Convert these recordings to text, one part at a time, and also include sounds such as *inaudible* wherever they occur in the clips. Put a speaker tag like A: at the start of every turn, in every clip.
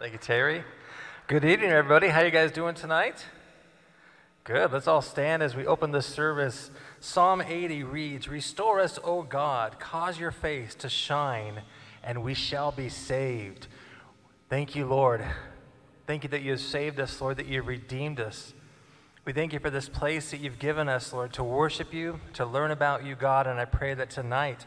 A: Thank you, Terry. Good evening, everybody. How you guys doing tonight? Good. Let's all stand as we open this service. Psalm 80 reads, Restore us, O God, cause your face to shine, and we shall be saved. Thank you, Lord. Thank you that you have saved us, Lord, that you have redeemed us. We thank you for this place that you've given us, Lord, to worship you, to learn about you, God, and I pray that tonight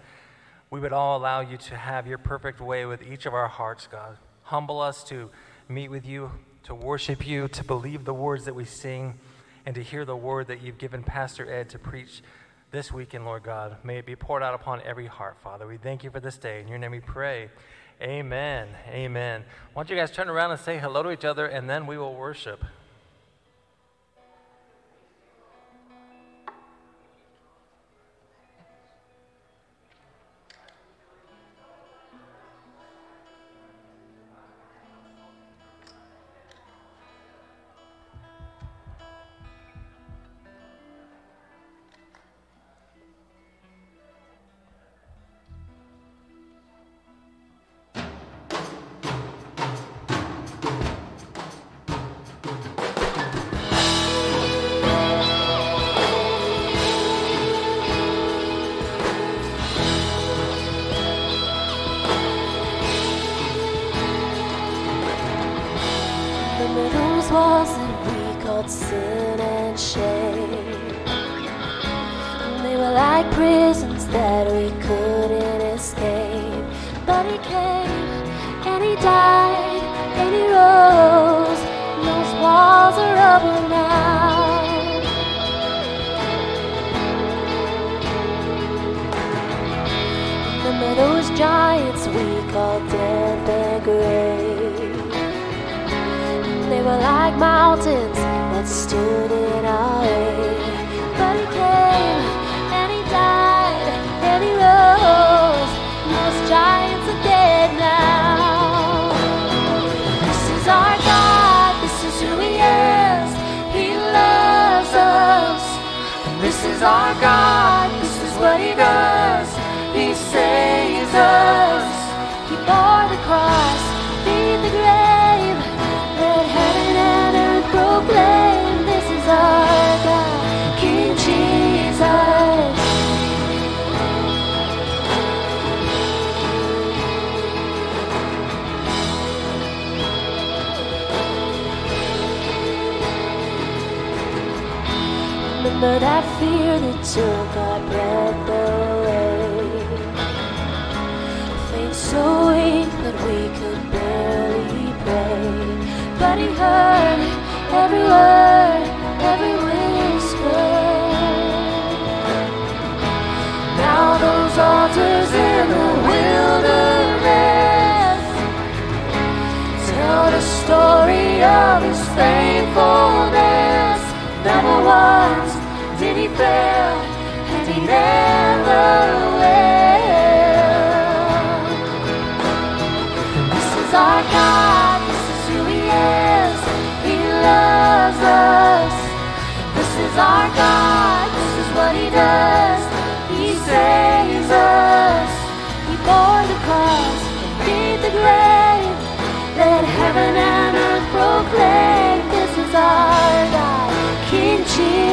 A: we would all allow you to have your perfect way with each of our hearts, God. Humble us to meet with you, to worship you, to believe the words that we sing, and to hear the word that you've given Pastor Ed to preach this weekend, Lord God. May it be poured out upon every heart, Father. We thank you for this day. In your name we pray. Amen. Amen. Why don't you guys turn around and say hello to each other, and then we will worship. called damp and gray. They were like mountains that stood in our way. But he came and he died and he rose. Most giants are dead now. This is our God. This is who He is. He loves us. This is our God. This is what He does. but I fear they took our breath away. Faint so weak that we could barely pray, but he heard every word, every whisper. Now those altars in the wilderness tell the story of his faithfulness. Never once he fell, and he never will. This is our God, this is who he is, he loves us. This is our God, this is what he does, he saves us. He bore the cross, and beat the grave, let heaven and earth proclaim, this is our God, King Jesus.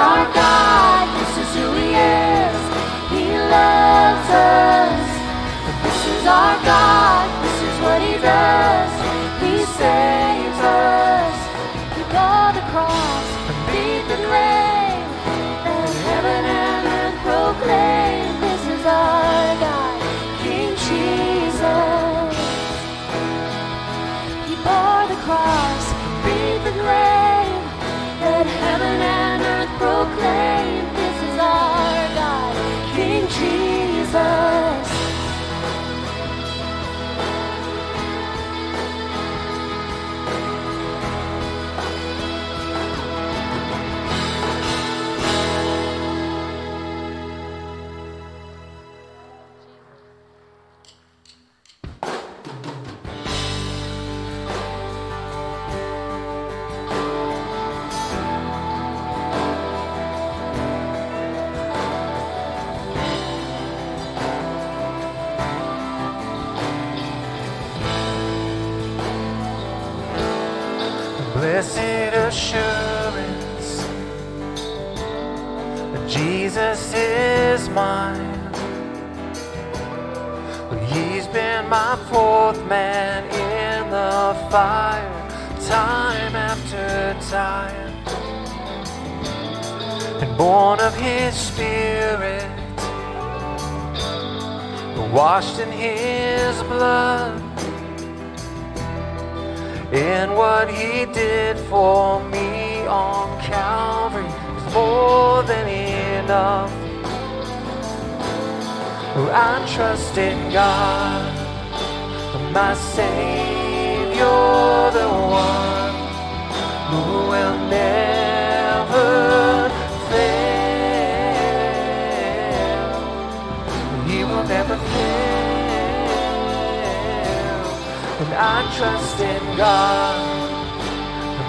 A: our God. This is who He is. He loves us. This is our God. This is what He does. He saves us. He bore the cross, beat the grave, and heaven and earth proclaim. This is our God, King Jesus. He bore the cross. proclaim.
B: Blessed assurance, that Jesus is mine. He's been my fourth man in the fire, time after time. And born of his spirit, washed in his blood. In what he did for me on Calvary is more than enough. I trust in God, my Savior, the one who will never I trust in God,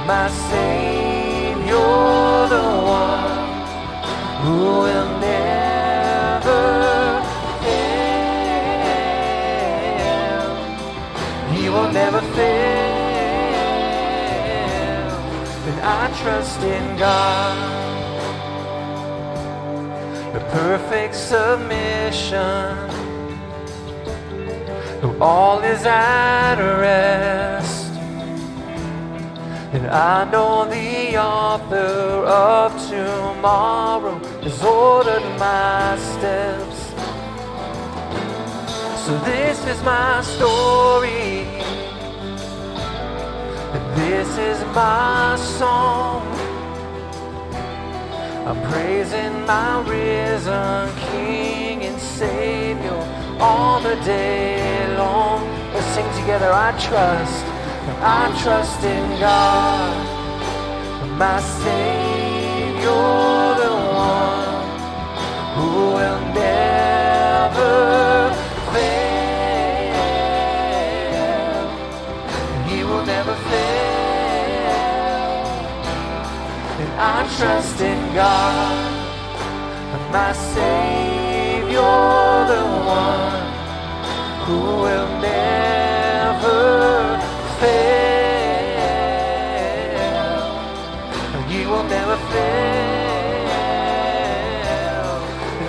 B: my Savior, the one who will never fail. He will never fail. Then I trust in God. The perfect submission. All is at rest. And I know the author of tomorrow has ordered my steps. So this is my story. This is my song. I'm praising my risen King and Savior all the day long. Let's sing together. I trust, I trust in God, my Savior, the one who will never fail. He will never fail. And I trust in God, my Savior, the one who will never fail. You will never fail.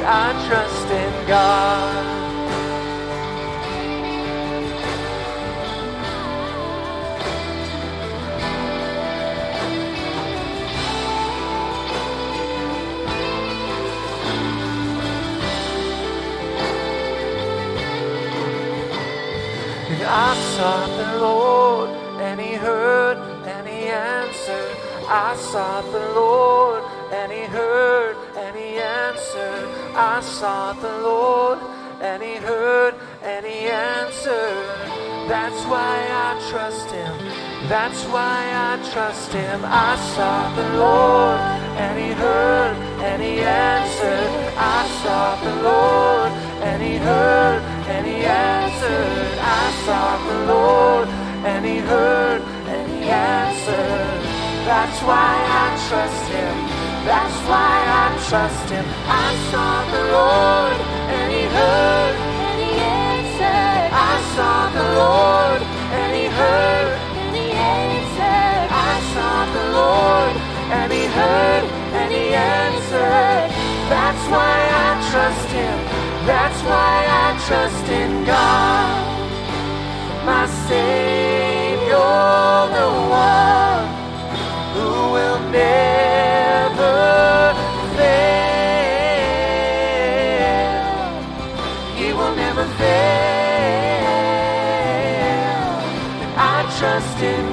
B: I trust in God. I sought the Lord, and He heard, and He answered. I sought the Lord, and He heard, and He answered. I sought the Lord, and He heard, and He answered. That's why I trust Him. That's why I trust Him. I sought the Lord, and He heard, and He answered. I sought the Lord, and He heard, and He answered. I sought the Lord, and He heard, and He answered. That's why I trust Him. That's why I trust Him. I sought the Lord, and He heard,
A: and He answered.
B: I sought the Lord, and He heard,
A: and He answered.
B: I sought the Lord, and He heard, and He answered. That's why I trust Him. That's why I trust in God my Savior, the one who will never fail. He will never fail. I trust in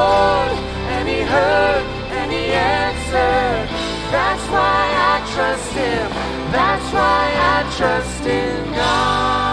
B: Lord,
A: and He heard, and He answered.
B: That's why I trust Him. That's why I trust in God.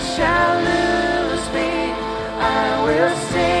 A: Shall lose me. I will sing,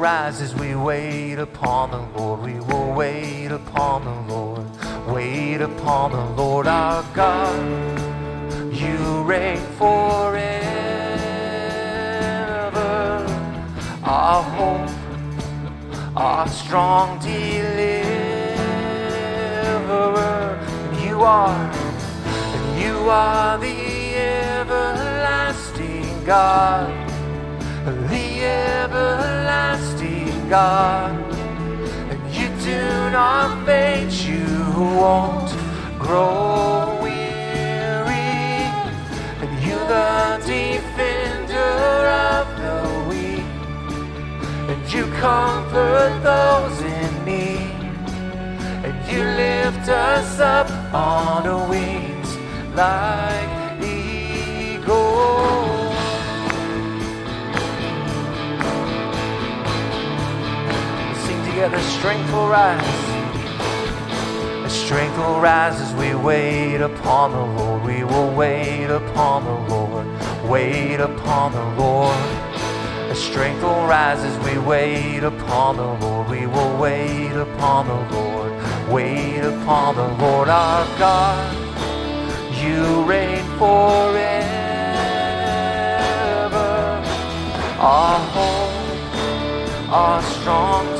B: rise as we wait upon the Lord. We will wait upon the Lord. Wait upon the Lord our God. You reign forever. Our hope, our strong deliverer. You are, and you are the everlasting God, God. And you do not faint, you won't grow weary, and you the defender of the weak, and you comfort those in need. And you lift us up on wings like eagles. Sing together, strength will rise. The strength will rise as we wait upon the Lord. We will wait upon the Lord. Wait upon the Lord. The strength will rise as we wait upon the Lord. We will wait upon the Lord. Wait upon the Lord our God. You reign forever. Our hope, our strong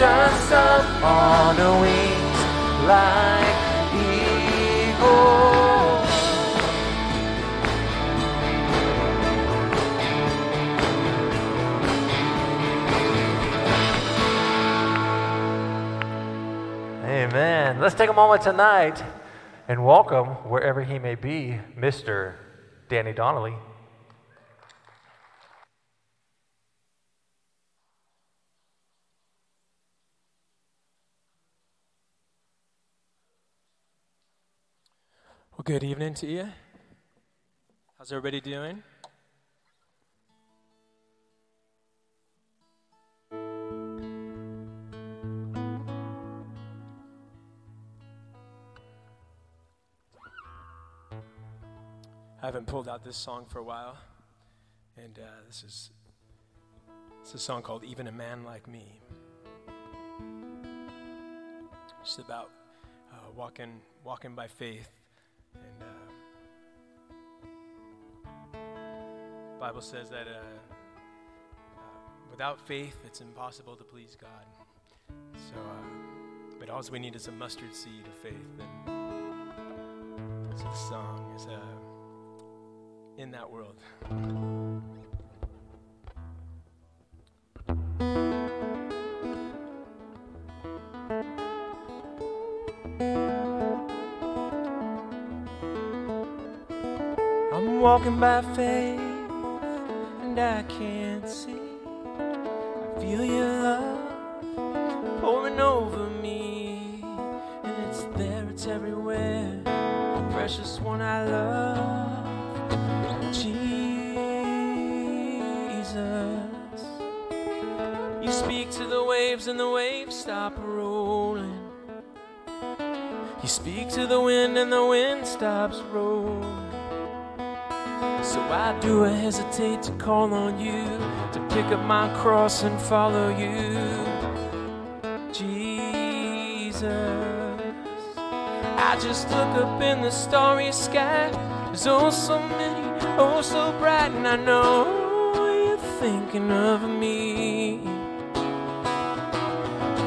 B: us up on the wings like eagles. Amen. Let's take a moment tonight and welcome, wherever he may be, Mr. Danny Donnelly.
C: Well, good evening to you. How's everybody doing? I haven't pulled out this song for a while, and uh, this is it's a song called "Even a Man Like Me." It's about uh, walking walking by faith and uh, Bible says that uh, uh, without faith, it's impossible to please God. So, uh, but all we need is a mustard seed of faith. And so the song is uh, in that world. Walking by faith and I can't see. I feel your love pouring over me, and it's there, it's everywhere. Precious one I love, Jesus. You speak to the waves, and the waves stop rolling. You speak to the wind and the wind stops rolling. Why do I hesitate to call on you, to pick up my cross and follow you? Jesus. I just look up in the starry sky. There's oh so many, oh so bright, and I know you're thinking of me.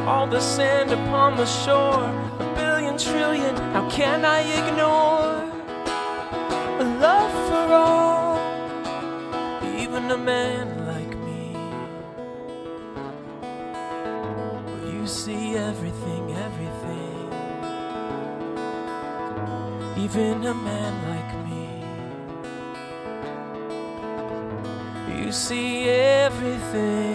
C: All the sand upon the shore, a billion trillion, how can I ignore man like me? Well, you see everything, everything, even a man like me. You see everything.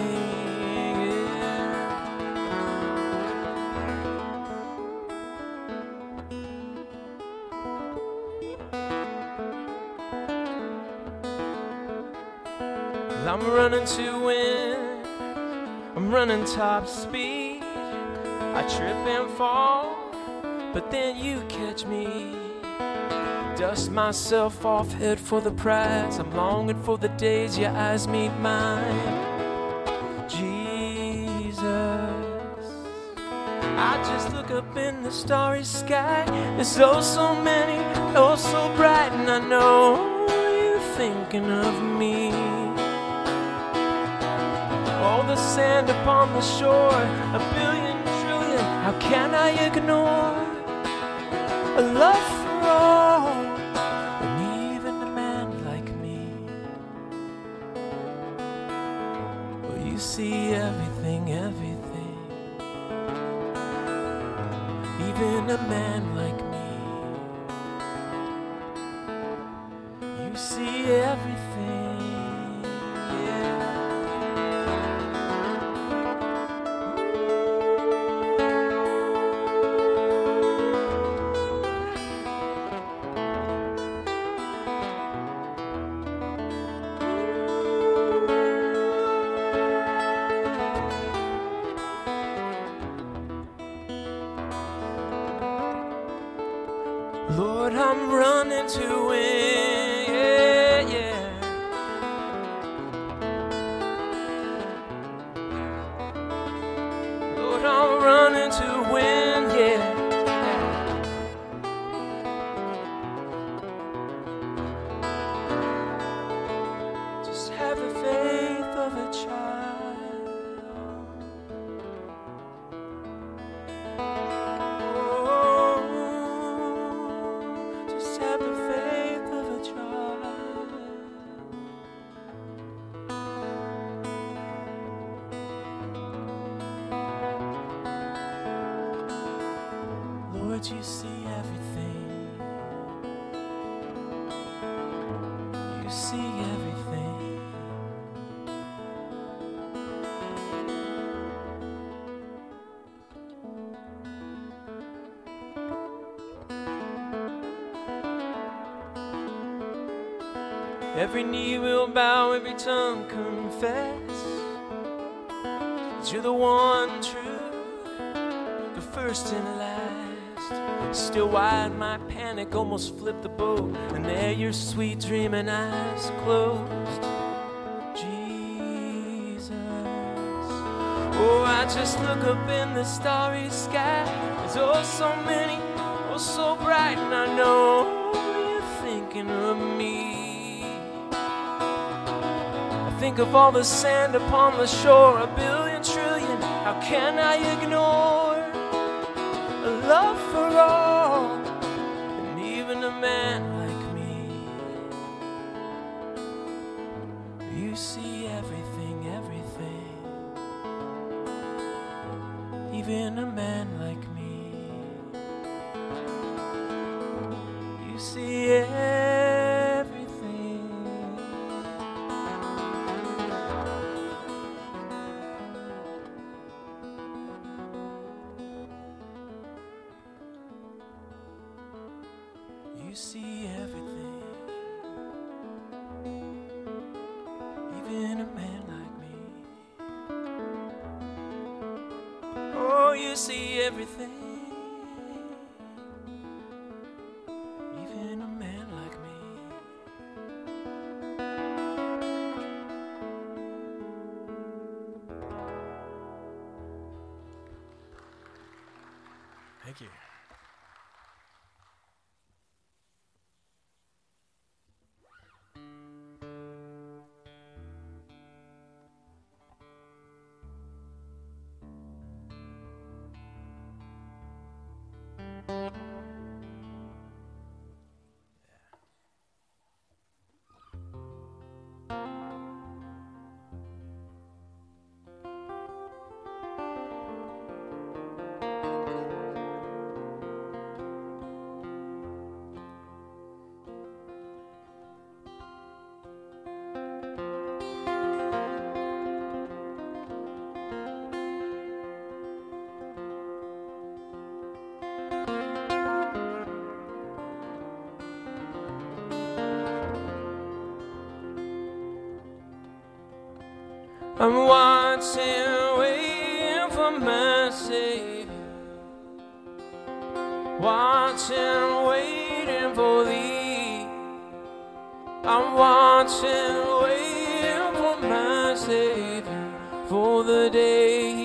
C: I'm running to win. I'm running top speed. I trip and fall, but then you catch me. Dust myself off, head for the prize. I'm longing for the days your eyes meet mine. Jesus. I just look up in the starry sky. There's oh so many, oh so bright, and I know you're thinking of me. The sand upon the shore, a billion trillion. How can I ignore a love for all, and even a man like me? Well, you see everything, everything, Every knee will bow, every tongue confess that you're the one true, the first and last. Still wide, my panic almost flipped the boat, and there your sweet dreaming eyes closed. Jesus, oh, I just look up in the starry sky. There's oh so many, oh so bright, and I know you're thinking of me. Think of all the sand upon the shore, a billion trillion. How can I ignore a love for all, and even a man I'm watching, waiting for mercy. Watching, waiting for thee. I'm watching, waiting for my Savior, for the day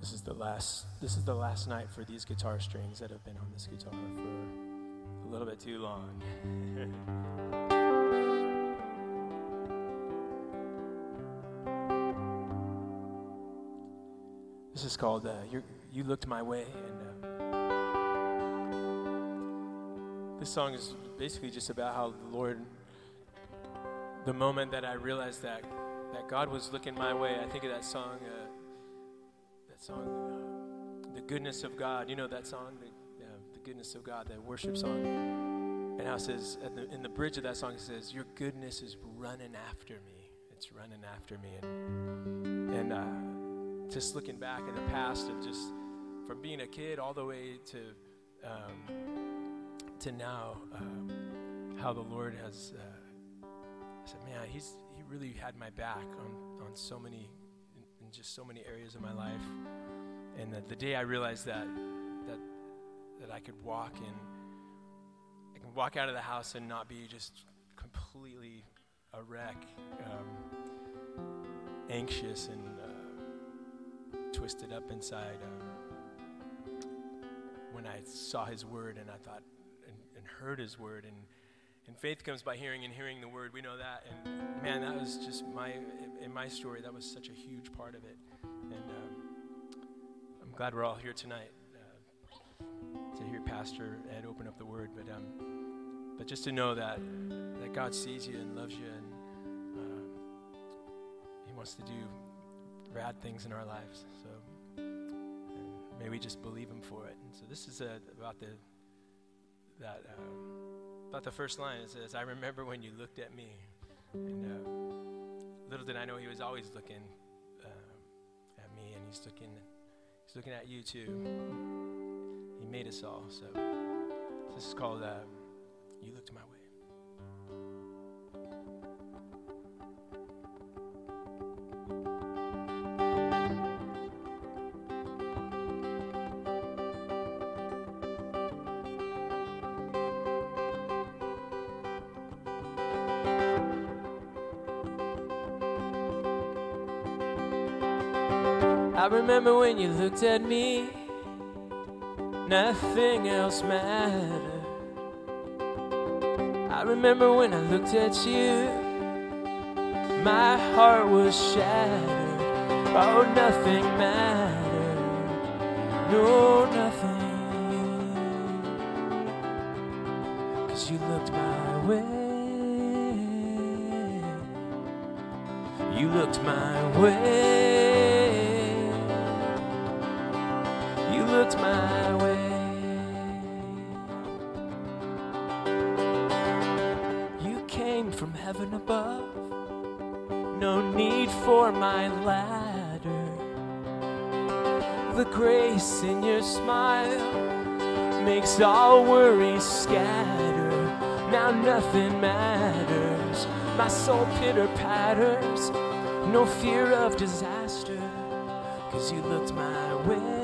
C: This is the last this is the last night for these guitar strings that have been on this guitar for a little bit too long. *laughs* This is called uh, You Looked My Way. And uh, this song is basically just about how the Lord, the moment that I realized that, that God was looking my way, I think of that song, uh, that song, uh, The Goodness of God. You know that song, The, uh, the Goodness of God, that worship song. And how it says, the, in the bridge of that song, it says, Your goodness is running after me. It's running after me. And, and uh, just looking back in the past of just from being a kid all the way to um, to now, um, how the Lord has. Uh, said, man, he's he really had my back on, on so many in, in just so many areas of my life. And the day I realized that that that I could walk in I can walk out of the house and not be just completely a wreck, um, anxious and uh, twisted up inside. Um, when I saw His Word and I thought and, and heard His Word and and faith comes by hearing and hearing the word. We know that. And man, that was just my, in my story, that was such a huge part of it. And um, I'm glad we're all here tonight uh, to hear Pastor Ed open up the word. But, um, but just to know that, that God sees you and loves you and uh, He wants to do rad things in our lives. So may we just believe Him for it. And so this is uh, about the, that. Um, about the first line. It says, I remember when you looked at me. And uh, little did I know he was always looking uh, at me, and he's looking, he's looking at you too. He made us all. So this is called uh, You Looked My Way. I remember when you looked at me, nothing else mattered. I remember when I looked at you, my heart was shattered. Oh, nothing mattered. No, nothing. Cause you looked my way. You looked my way. My way. You came from heaven above. No need for my ladder. The grace in your smile makes all worries scatter. Now nothing matters. My soul pitter patters. No fear of disaster. Cause you looked my way.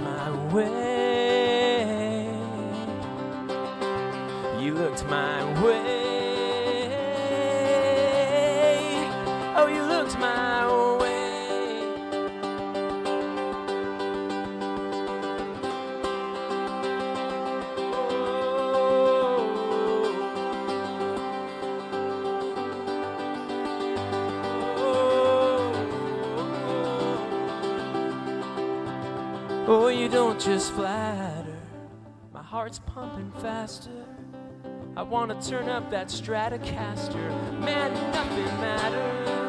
C: My way. You looked my way. Just flatter. My heart's pumping faster. I wanna turn up that Stratocaster. Man, nothing matters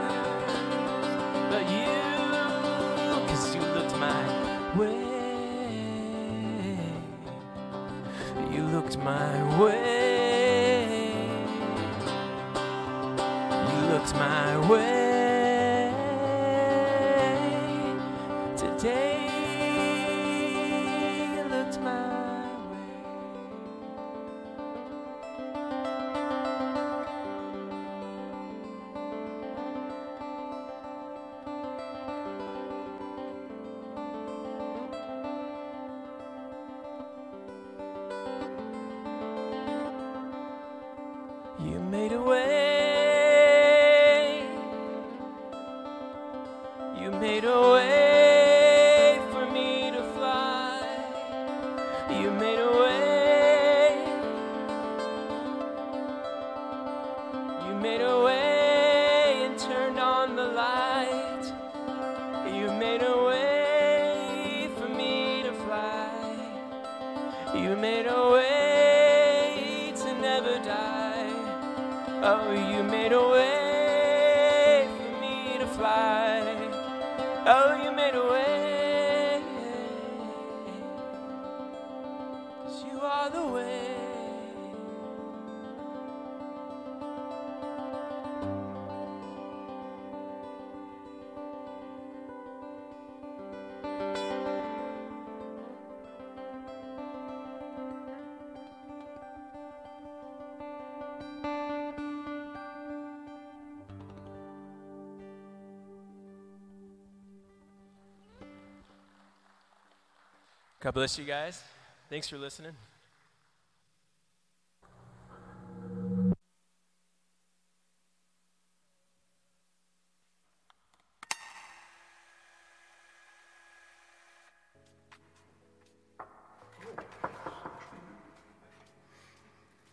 C: God bless you guys. Thanks for listening.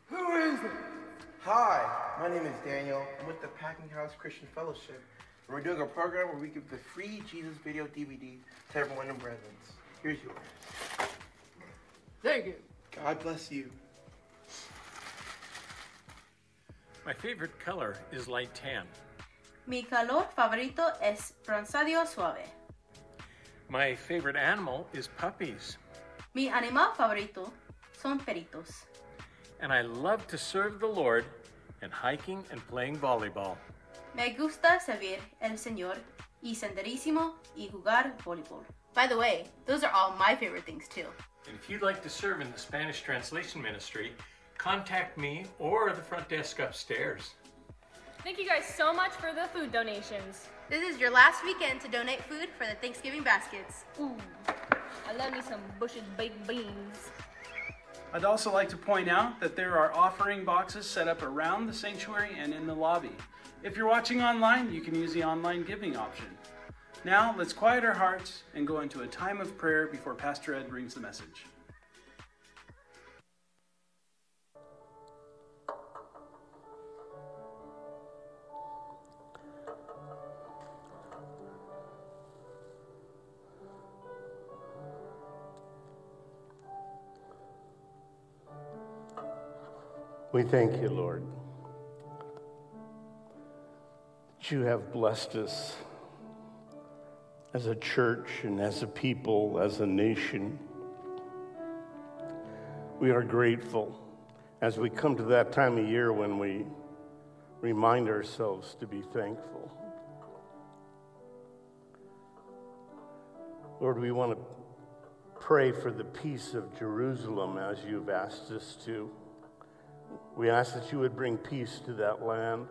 D: Who is it? Hi, my name is Daniel. I'm with the Packing House Christian Fellowship. We're doing a program where we give the free Jesus video DVD to everyone in presents. Here's yours.
E: Thank you.
D: God bless you.
F: My favorite color is light tan.
G: Mi color favorito es bronceado suave.
F: My favorite animal is puppies.
G: Mi animal favorito son peritos.
F: And I love to serve the Lord and hiking and playing volleyball.
G: Me gusta servir el Señor y senderismo y jugar voleibol. By the way, those are all my favorite things too.
F: And if you'd like to serve in the Spanish translation ministry, contact me or the front desk upstairs.
E: Thank you guys so much for the food donations.
G: This is your last weekend to donate food for the Thanksgiving baskets.
E: Ooh, I love me some Bush's baked beans.
H: I'd also like to point out that there are offering boxes set up around the sanctuary and in the lobby. If you're watching online, you can use the online giving option. Now, let's quiet our hearts and go into a time of prayer before Pastor Ed brings the message.
I: We thank you, Lord, that you have blessed us as a church and as a people, as a nation. We are grateful as we come to that time of year when we remind ourselves to be thankful. Lord, we want to pray for the peace of Jerusalem as you've asked us to. We ask that you would bring peace to that land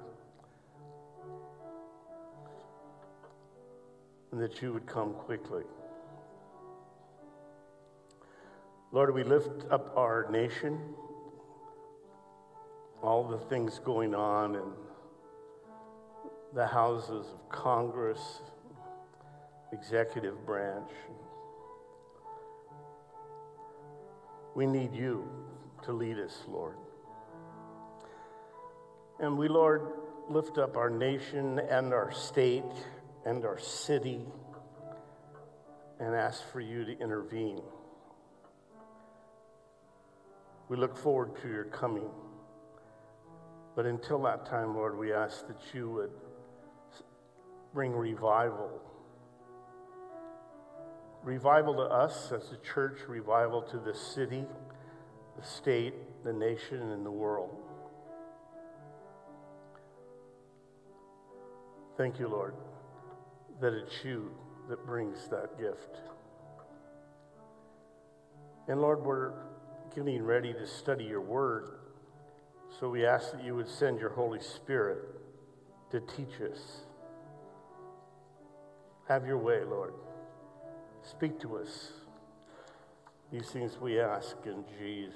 I: and that you would come quickly. Lord, we lift up our nation, all the things going on in the houses of Congress, executive branch. We need you to lead us, Lord. And we, Lord, lift up our nation and our state and our city and ask for you to intervene. We look forward to your coming. But until that time, Lord, we ask that you would bring revival. Revival to us as a church, revival to the city, the state, the nation, and the world. Thank you, Lord, that it's you that brings that gift. And Lord, we're getting ready to study your word. So we ask that you would send your Holy Spirit to teach us. Have your way, Lord. Speak to us. These things we ask in Jesus'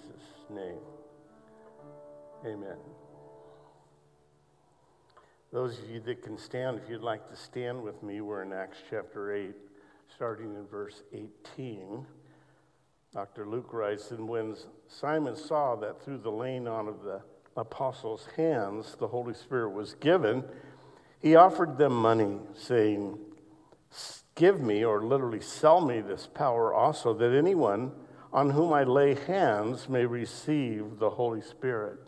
I: name. Amen. Those of you that can stand, if you'd like to stand with me, we're in Acts chapter 8, starting in verse 18. Dr. Luke writes, And when Simon saw that through the laying on of the apostles' hands the Holy Spirit was given, he offered them money, saying, Give me, or literally sell me, this power also, that anyone on whom I lay hands may receive the Holy Spirit.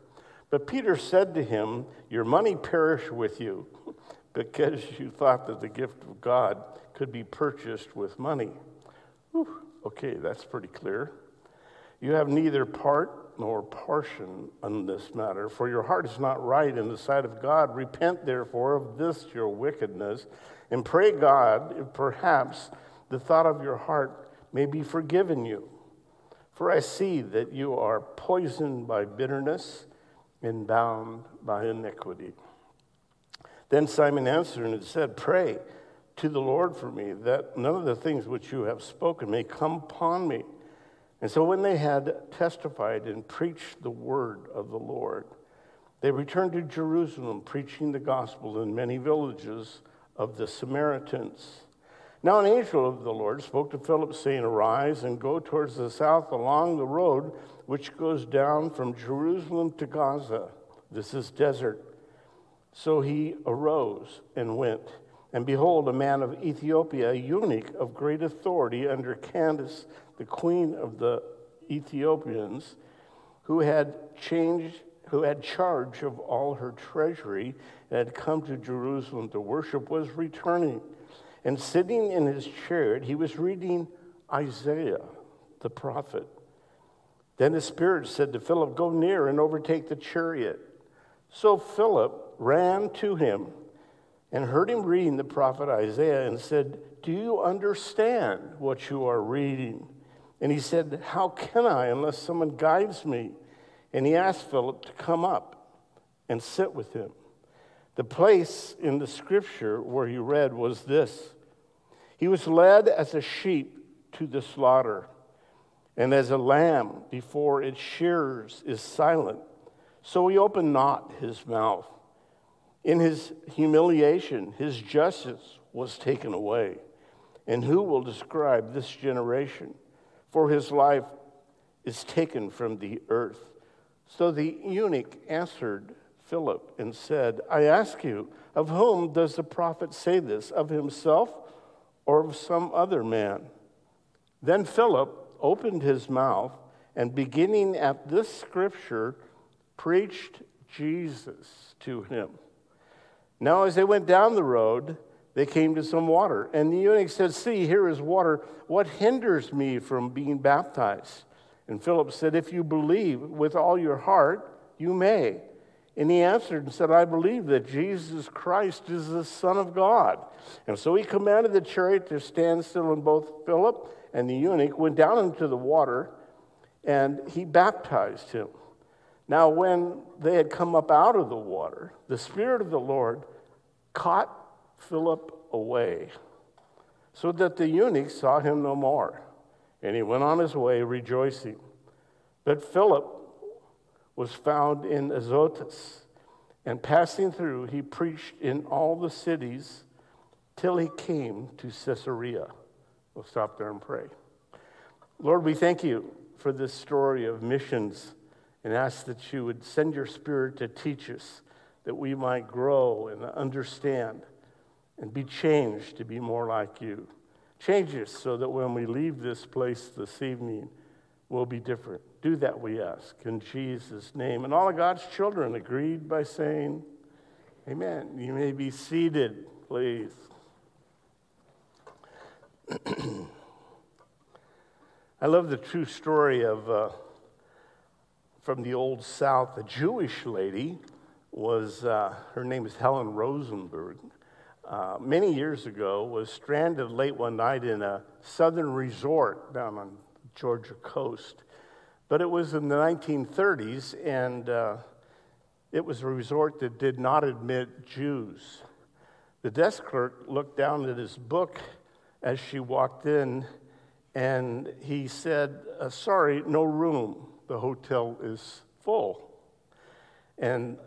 I: But Peter said to him, Your money perish with you *laughs* because you thought that the gift of God could be purchased with money. Whew, okay, that's pretty clear. You have neither part nor portion on this matter, for your heart is not right in the sight of God. Repent, therefore, of this your wickedness, and pray God if perhaps the thought of your heart may be forgiven you. For I see that you are poisoned by bitterness and bound by iniquity. Then Simon answered and said, Pray to the Lord for me, that none of the things which you have spoken may come upon me. And so when they had testified and preached the word of the Lord, they returned to Jerusalem, preaching the gospel in many villages of the Samaritans. Now, an angel of the Lord spoke to Philip, saying, Arise and go towards the south along the road which goes down from Jerusalem to Gaza. This is desert. So he arose and went. And behold, a man of Ethiopia, a eunuch of great authority under Candace, the queen of the Ethiopians, who had changed, who had charge of all her treasury, and had come to Jerusalem to worship, was returning. And sitting in his chariot, he was reading Isaiah, the prophet. Then the Spirit said to Philip, Go near and overtake the chariot. So Philip ran to him and heard him reading the prophet Isaiah and said, Do you understand what you are reading? And he said, How can I unless someone guides me? And he asked Philip to come up and sit with him. The place in the scripture where he read was this He was led as a sheep to the slaughter, and as a lamb before its shearers is silent, so he opened not his mouth. In his humiliation, his justice was taken away. And who will describe this generation? For his life is taken from the earth. So the eunuch answered Philip and said, I ask you, of whom does the prophet say this? Of himself or of some other man? Then Philip opened his mouth and, beginning at this scripture, preached Jesus to him. Now, as they went down the road, they came to some water. And the eunuch said, See, here is water. What hinders me from being baptized? And Philip said, If you believe with all your heart, you may. And he answered and said, I believe that Jesus Christ is the Son of God. And so he commanded the chariot to stand still, and both Philip and the eunuch went down into the water, and he baptized him. Now, when they had come up out of the water, the Spirit of the Lord caught Philip away, so that the eunuch saw him no more. And he went on his way rejoicing. But Philip was found in Azotus, and passing through, he preached in all the cities till he came to Caesarea. We'll stop there and pray. Lord, we thank you for this story of missions and ask that you would send your spirit to teach us that we might grow and understand and be changed to be more like you. Change us so that when we leave this place this evening, we'll be different. Do that, we ask, in Jesus' name. And all of God's children agreed by saying, Amen. You may be seated, please. *clears throat* I love the true story of. Uh, from the Old South, a Jewish lady was, uh, her name is Helen Rosenberg. Uh, many years ago, was stranded late one night in a southern resort down on Georgia coast. But it was in the 1930s, and uh, it was a resort that did not admit Jews. The desk clerk looked down at his book as she walked in, and he said, uh, Sorry, no room the hotel is full. And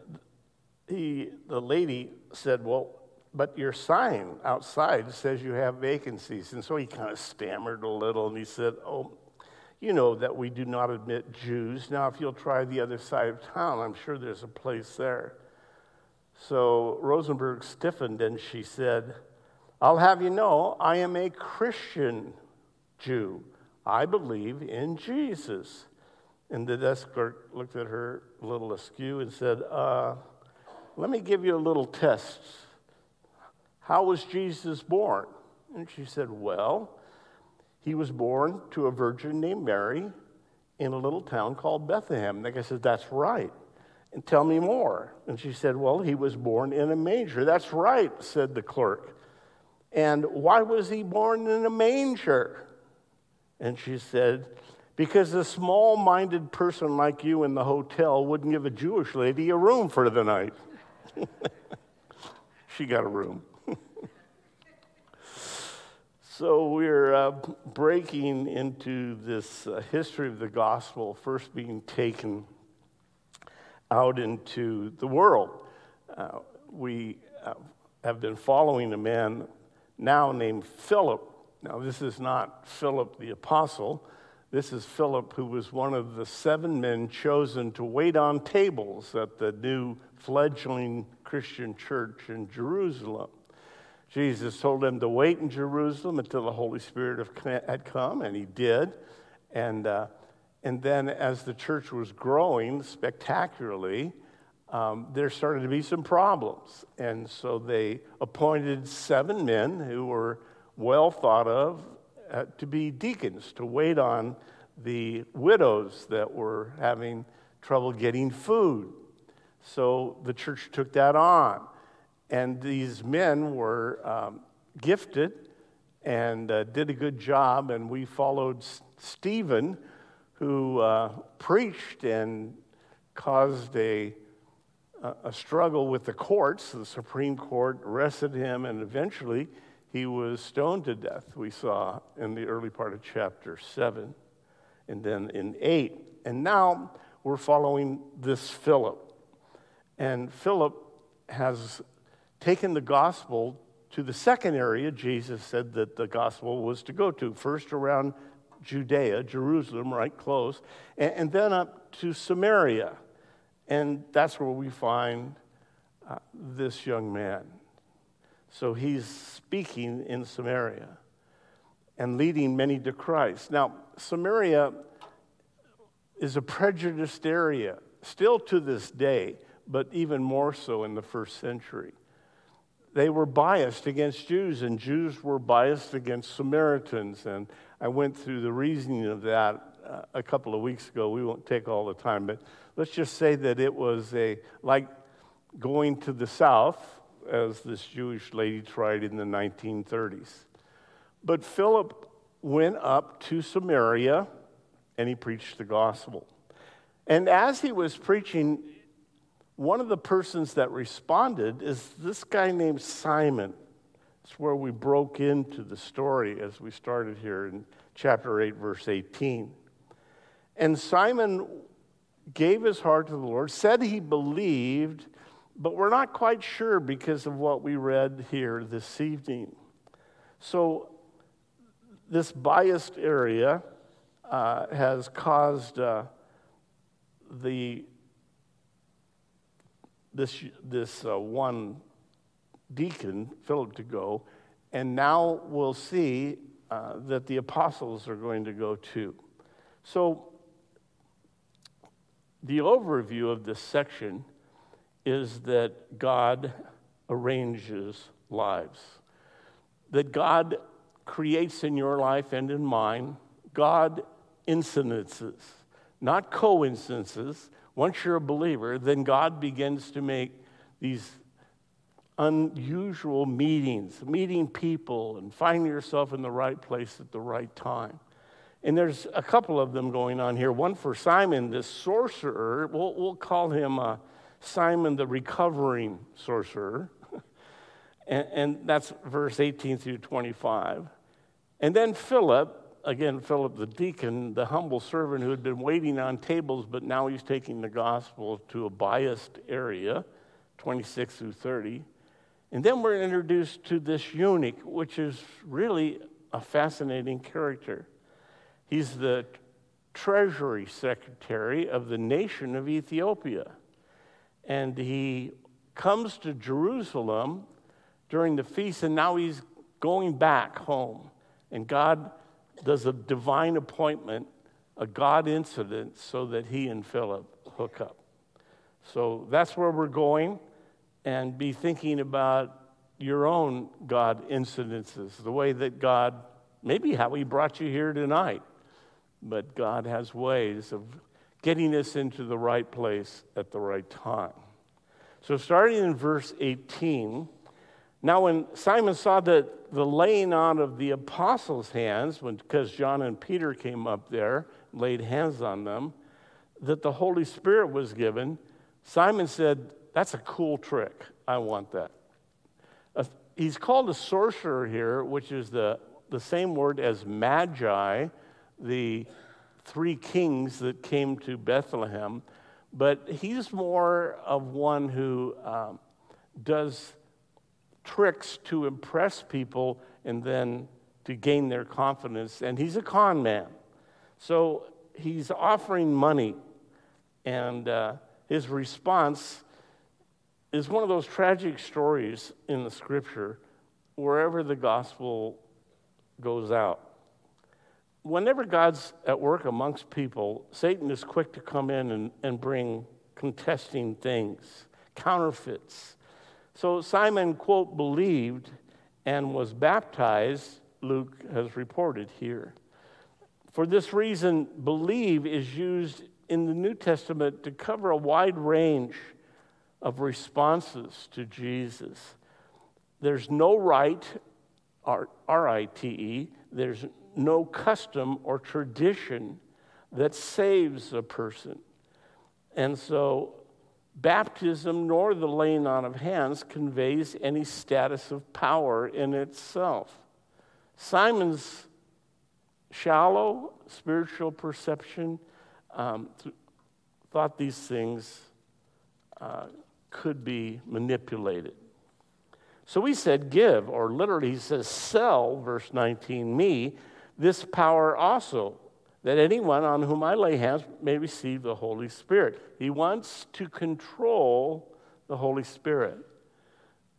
I: he, the lady said, Well, but your sign outside says you have vacancies. And so he kind of stammered a little and he said, Oh, you know that we do not admit Jews. Now, if you'll try the other side of town, I'm sure there's a place there. So Rosenberg stiffened and she said, I'll have you know, I am a Christian Jew. I believe in Jesus. And the desk clerk looked at her a little askew and said, uh, let me give you a little test. How was Jesus born? And she said, Well, he was born to a virgin named Mary in a little town called Bethlehem. And the guy said, That's right. And tell me more. And she said, Well, he was born in a manger. That's right, said the clerk. And why was he born in a manger? And she said, Because a small minded person like you in the hotel wouldn't give a Jewish lady a room for the night. *laughs* she got a room. *laughs* so we're uh, breaking into this uh, history of the gospel, first being taken out into the world. Uh, we uh, have been following a man now named Philip. Now, this is not Philip the apostle. This is Philip, who was one of the seven men chosen to wait on tables at the new fledgling Christian church in Jerusalem. Jesus told him to wait in Jerusalem until the Holy Spirit had come, and he did. And, uh, and then, as the church was growing spectacularly, um, there started to be some problems. And so they appointed seven men who were well thought of uh, to be deacons, to wait on the widows that were having trouble getting food. So the church took that on. And these men were um, gifted and uh, did a good job. And we followed S- Stephen, who uh, preached and caused a, a struggle with the courts. The Supreme Court arrested him, and eventually he was stoned to death, we saw in the early part of chapter 7 and then in 8. And now we're following this Philip. And Philip has taken the gospel to the second area Jesus said that the gospel was to go to. First around Judea, Jerusalem, right close, and, and then up to Samaria. And that's where we find uh, this young man. So he's speaking in Samaria and leading many to Christ. Now, Samaria is a prejudiced area, still to this day, but even more so in the first century. They were biased against Jews, and Jews were biased against Samaritans. And I went through the reasoning of that uh, a couple of weeks ago. We won't take all the time, but let's just say that it was a like going to the south, as this Jewish lady tried in the 1930s. But Philip went up to Samaria and he preached the gospel. And as he was preaching, one of the persons that responded is this guy named Simon. It's where we broke into the story as we started here in chapter 8, verse 18. And Simon gave his heart to the Lord, said he believed, but we're not quite sure because of what we read here this evening. So, this biased area uh, has caused uh, the this this uh, one deacon Philip to go, and now we'll see uh, that the apostles are going to go too. So the overview of this section is that God arranges lives, that God creates in your life and in mine, God incidences, not coincidences. Once you're a believer, then God begins to make these unusual meetings, meeting people and finding yourself in the right place at the right time. And there's a couple of them going on here. One for Simon, this sorcerer. We'll, we'll call him uh, Simon the recovering sorcerer. *laughs* and, and that's verse 18 through 25. And then Philip, again, Philip the deacon, the humble servant who had been waiting on tables, but now he's taking the gospel to a biased area, 26 through 30. And then we're introduced to this eunuch, which is really a fascinating character. He's the treasury secretary of the nation of Ethiopia. And he comes to Jerusalem during the feast, and now he's going back home. And God does a divine appointment, a God incident, so that he and Philip hook up. So that's where we're going. and be thinking about your own God incidences, the way that God, maybe how He brought you here tonight, but God has ways of getting us into the right place at the right time. So, starting in verse 18, now when Simon saw that the laying on of the apostles' hands, when, because John and Peter came up there, laid hands on them, that the Holy Spirit was given, Simon said, That's a cool trick. I want that. He's called a sorcerer here, which is the, the same word as magi, the three kings that came to Bethlehem. But he's more of one who um, does tricks to impress people and then to gain their confidence. And he's a con man. So he's offering money. And uh, his response is one of those tragic stories in the scripture wherever the gospel goes out. Whenever God's at work amongst people, Satan is quick to come in and, and bring contesting things, counterfeits. So Simon, quote, believed and was baptized, Luke has reported here. For this reason, believe is used in the New Testament to cover a wide range of responses to Jesus. There's no right, R I T E, there's no custom or tradition that saves a person. And so, baptism nor the laying on of hands conveys any status of power in itself. Simon's shallow spiritual perception um, th- thought these things uh, could be manipulated. So he said, Give, or literally, he says, Sell, verse 19, me this power also, that anyone on whom I lay hands may receive the Holy Spirit. He wants to control the Holy Spirit.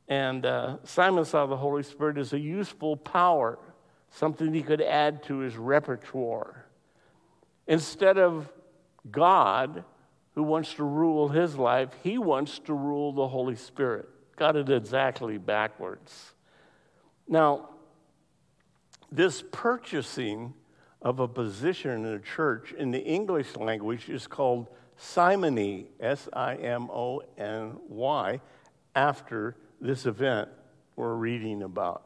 I: And uh, Simon saw the Holy Spirit as a useful power, something he could add to his repertoire. Instead of God, who wants to rule his life, he wants to rule the Holy Spirit. Got it exactly backwards. Now, this purchasing of a position in a church in the English language is called simony, S I M O N Y, after this event we're reading about.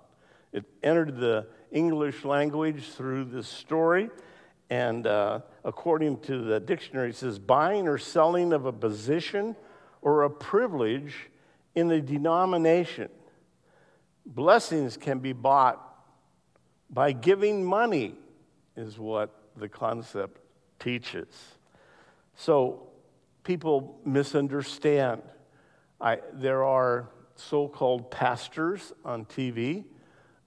I: It entered the English language through this story, and uh, according to the dictionary, it says buying or selling of a position or a privilege in a denomination. Blessings can be bought by giving money, is what the concept teaches. So people misunderstand. I, there are so called pastors on TV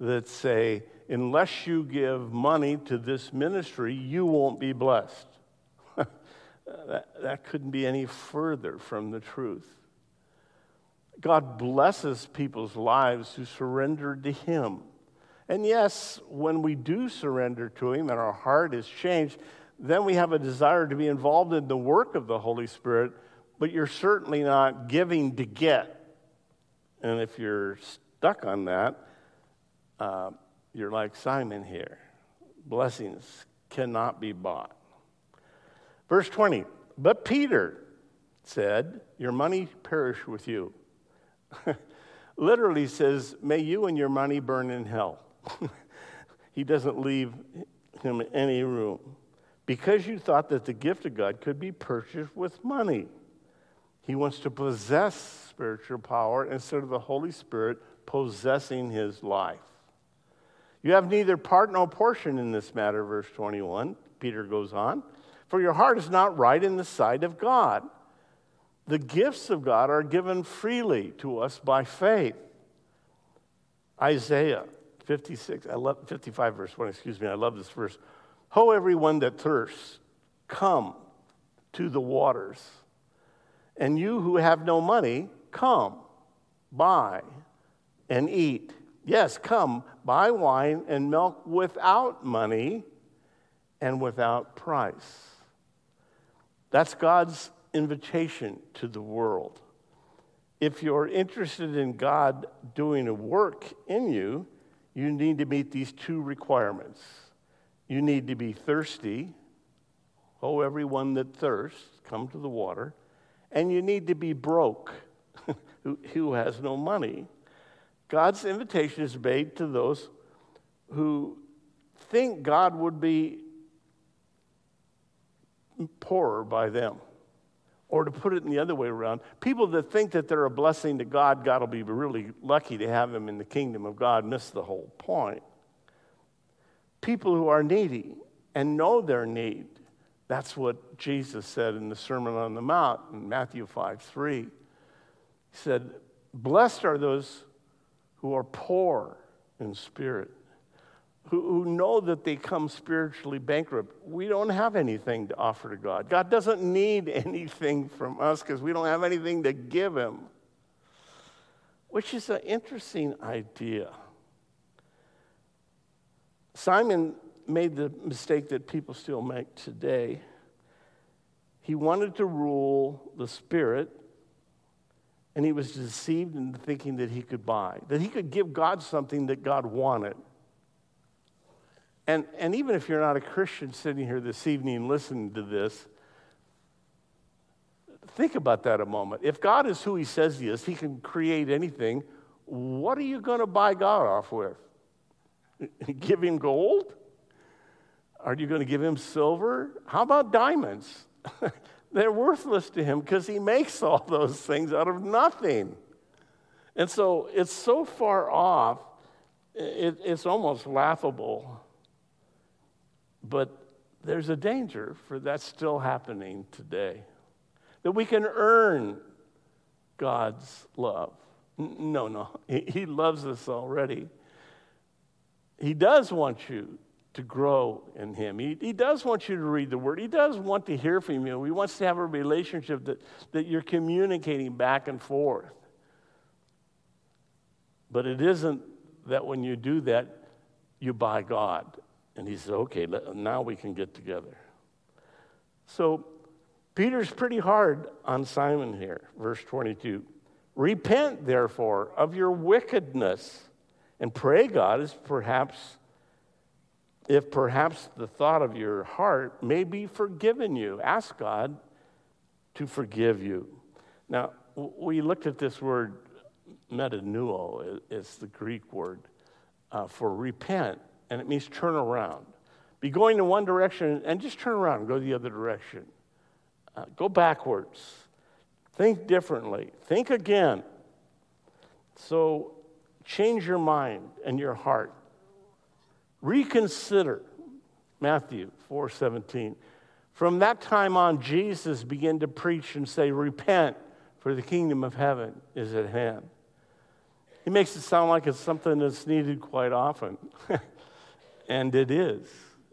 I: that say, unless you give money to this ministry, you won't be blessed. *laughs* that, that couldn't be any further from the truth. God blesses people's lives who surrender to Him. And yes, when we do surrender to Him and our heart is changed, then we have a desire to be involved in the work of the Holy Spirit, but you're certainly not giving to get. And if you're stuck on that, uh, you're like Simon here. Blessings cannot be bought. Verse 20, but Peter said, Your money perish with you. *laughs* Literally says, May you and your money burn in hell. *laughs* he doesn't leave him any room. Because you thought that the gift of God could be purchased with money. He wants to possess spiritual power instead of the Holy Spirit possessing his life. You have neither part nor portion in this matter, verse 21. Peter goes on. For your heart is not right in the sight of God. The gifts of God are given freely to us by faith. Isaiah 56, I love 55 verse 1, excuse me, I love this verse. Ho everyone that thirsts, come to the waters. And you who have no money, come, buy and eat. Yes, come, buy wine and milk without money and without price. That's God's invitation to the world. if you're interested in God doing a work in you, you need to meet these two requirements. You need to be thirsty. Oh, everyone that thirsts, come to the water. And you need to be broke, *laughs* who, who has no money. God's invitation is made to those who think God would be poorer by them. Or to put it in the other way around, people that think that they're a blessing to God, God will be really lucky to have them in the kingdom of God, miss the whole point. People who are needy and know their need. That's what Jesus said in the Sermon on the Mount in Matthew 5 3. He said, Blessed are those who are poor in spirit, who, who know that they come spiritually bankrupt. We don't have anything to offer to God. God doesn't need *laughs* anything from us because we don't have anything to give Him, which is an interesting idea. Simon made the mistake that people still make today. He wanted to rule the spirit, and he was deceived into thinking that he could buy, that he could give God something that God wanted. And, and even if you're not a Christian sitting here this evening listening to this, think about that a moment. If God is who he says he is, he can create anything. What are you going to buy God off with? *laughs* give him gold? Are you going to give him silver? How about diamonds? *laughs* They're worthless to him because he makes all *laughs* those things out of nothing. And so it's so far off, it, it's almost laughable. But there's a danger for that still happening today. That we can earn God's love. No, no, *laughs* He loves us already. He does want you to grow in Him. He, he does want you to read the Word. He does want to hear from you. He wants to have a relationship that, that you're communicating back and forth. But it isn't that when you do that, you buy God. And He says, okay, now we can get together. So Peter's pretty hard on Simon here, verse 22. Repent, therefore, of your wickedness and pray God is perhaps, if perhaps the thought of your heart may be forgiven you. Ask God to forgive you. Now, we looked at this word metanoeo, it's the Greek word uh, for repent, and it means turn around. Be going in one direction and just turn around and go the other direction. Uh, go backwards. Think differently. Think again. So change your mind and your heart. Reconsider. Matthew 4:17. From that time on Jesus began to preach and say, "Repent, for the kingdom of heaven is at hand." He makes it sound like it's something that's needed quite often. *laughs* and it is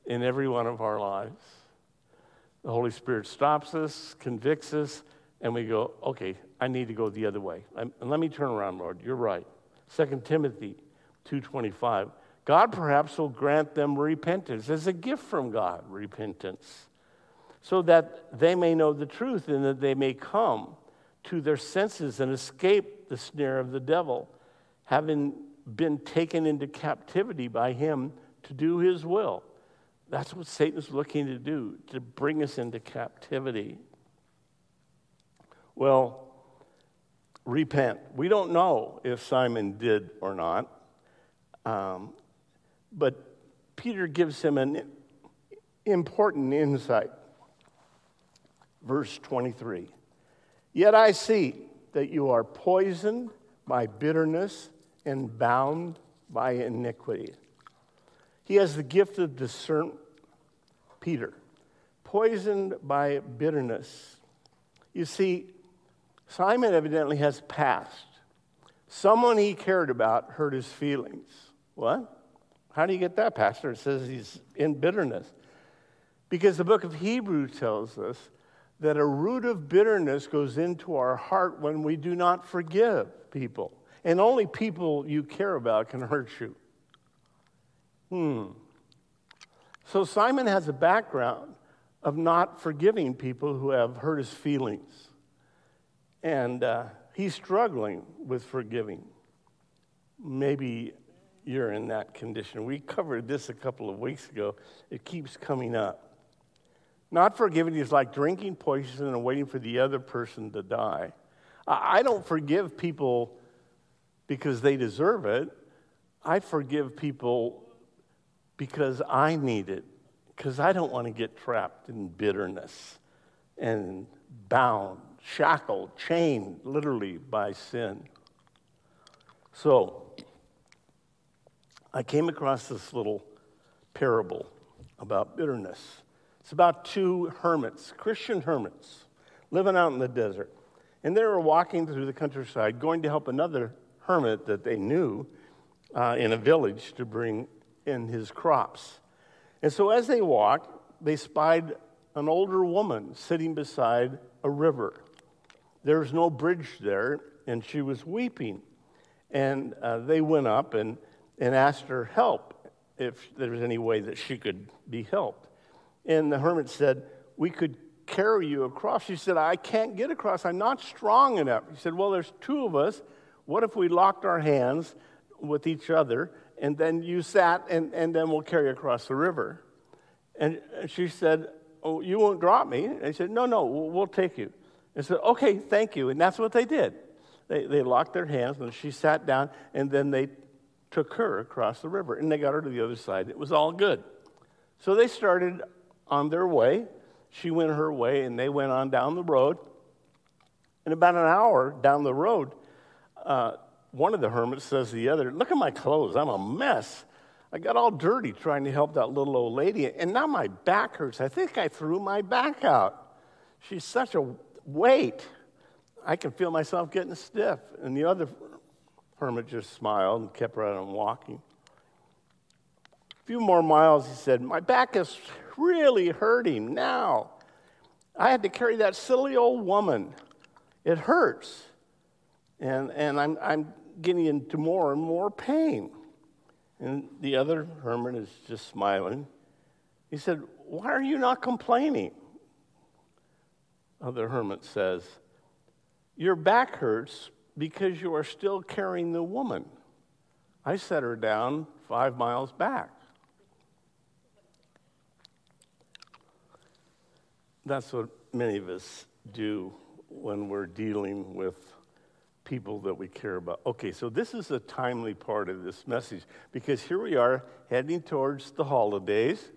I: in every one of our lives. The Holy Spirit stops us, convicts us, and we go, okay, I need to go the other way. And let me turn around, Lord. You're right. 2 Timothy 2:25. God perhaps will grant them repentance as a gift from God, repentance, so that they may know the truth and that they may come to their senses and escape the snare of the devil, having been taken into captivity by him to do his will. That's what Satan's looking to do, to bring us into captivity. Well, repent. We don't know if Simon did or not, um, but Peter gives him an important insight. Verse 23 Yet I see that you are poisoned by bitterness and bound by iniquity. He has the gift of discernment, Peter, poisoned by bitterness. You see, Simon evidently has passed. Someone he cared about hurt his feelings. What? How do you get that, Pastor? It says he's in bitterness. Because the book of Hebrews tells us that a root of bitterness goes into our heart when we do not forgive people. And only people you care about can hurt you. Hmm. So Simon has a background of not forgiving people who have hurt his feelings. And uh, he's struggling with forgiving. Maybe you're in that condition. We covered this a couple of weeks ago. It keeps coming up. Not forgiving is like drinking poison and waiting for the other person to die. I don't forgive people because they deserve it. I forgive people because I need it, because I don't want to get trapped in bitterness and bound, shackled, chained literally by sin. So, I came across this little parable about bitterness. It's about two hermits, Christian hermits, living out in the desert. And they were walking through the countryside, going to help another hermit that they knew uh, in a village to bring in his crops. And so as they walked, they spied an older woman sitting beside a river. There was no bridge there, and she was weeping. And uh, they went up and, and asked her help if there was any way that she could be helped. And the hermit said, We could carry you across. She said, I can't get across. I'm not strong enough. He said, Well, there's two of us. What if we locked our hands with each other and then you sat and, and then we'll carry you across the river? And she said, Oh, you won't drop me. And he said, No, no, we'll, we'll take you. And said, Okay, thank you. And that's what they did. They, they locked their hands and she sat down and then they took her across the river and they got her to the other side. It was all good. So they started on their way. She went her way, and they went on down the road. And about an hour down the road, uh, one of the hermits says to the other, Look at my clothes. I'm a mess. I got all dirty trying to help that little old lady, and now my back hurts. I think I threw my back out. She's such a weight. I can feel myself getting stiff. And the other hermit just smiled and kept right on walking. A few more miles, he said, My back is really hurting now. I had to carry that silly old woman. It hurts. And, and I'm, I'm getting into more and more pain. And the other hermit is just smiling. He said, Why are you not complaining? Other hermit says, Your back hurts because you are still carrying the woman. I set her down five miles back. That's what many of us do when we're dealing with people that we care about. Okay, so this is a timely part of this message because here we are heading towards the holidays,